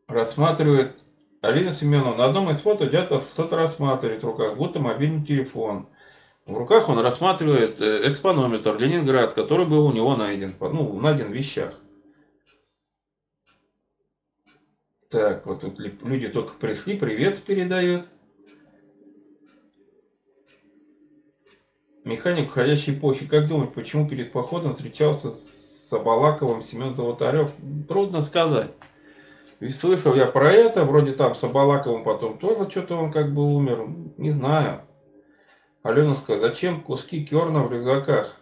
Рассматривает Алина Семеновна. На одном из фото Дятов что-то рассматривает в руках, будто мобильный телефон. В руках он рассматривает э, экспонометр Ленинград, который был у него найден, ну, найден в вещах. Так, вот тут люди только пришли, привет передают. Механик входящей эпохи. Как думать, почему перед походом встречался с Абалаковым Семен Золотарев? Трудно сказать. Ведь слышал я про это, вроде там с Абалаковым потом тоже что-то он как бы умер. Не знаю. Алена сказала, зачем куски керна в рюкзаках?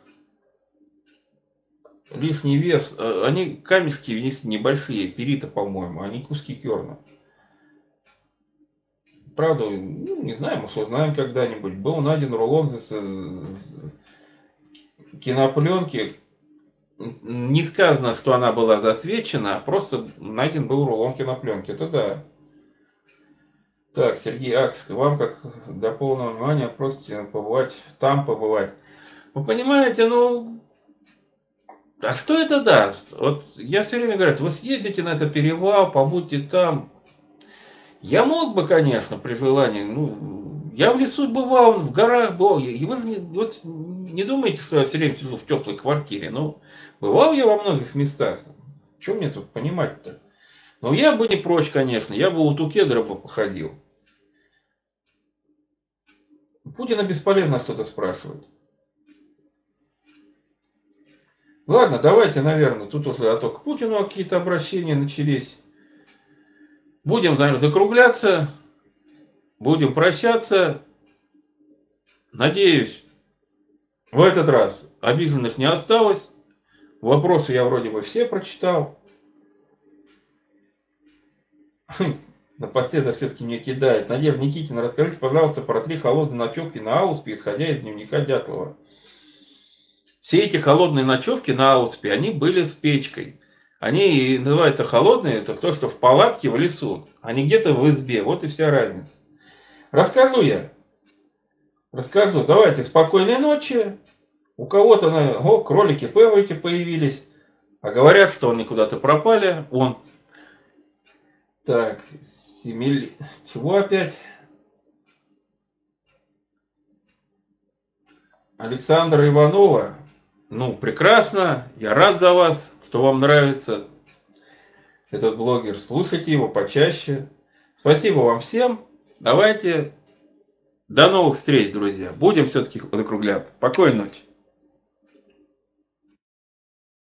Лишний вес. Э, они камешки небольшие, перита, по-моему, они куски керна. Правда, ну, не знаю, мы узнаем когда-нибудь. Был найден рулон кинопленки. Не сказано, что она была засвечена, а просто найден был рулон кинопленки. Это да. Так, Сергей Акс, вам как до полного внимания просто побывать там, побывать. Вы понимаете, ну, а что это даст? Вот я все время говорю, вы съездите на этот перевал, побудьте там. Я мог бы, конечно, при желании, ну, Я в лесу бывал, в горах был. И вы вот не думаете, что я все время сижу в теплой квартире. Ну, бывал я во многих местах. Что мне тут понимать-то? Но я бы не прочь, конечно. Я бы у кедра бы походил. Путина бесполезно что-то спрашивать. Ладно, давайте, наверное, тут уже а то к Путину какие-то обращения начались. Будем, наверное, закругляться. Будем прощаться. Надеюсь, в этот раз обиженных не осталось. Вопросы я вроде бы все прочитал. Напоследок все-таки мне кидает. Надежда Никитина, расскажите, пожалуйста, про три холодные ночевки на Ауспе, исходя из дневника Дятлова. Все эти холодные ночевки на Ауспе, они были с печкой. Они называются холодные, это то, что в палатке в лесу, а не где-то в избе. Вот и вся разница. Расскажу я. Расскажу. Давайте, спокойной ночи. У кого-то, о, кролики эти появились. А говорят, что они куда-то пропали. Он. Так, семили... Чего опять? Александра Иванова. Ну, прекрасно. Я рад за вас, что вам нравится этот блогер. Слушайте его почаще. Спасибо вам всем. Давайте. До новых встреч, друзья. Будем все-таки закругляться. Спокойной ночи.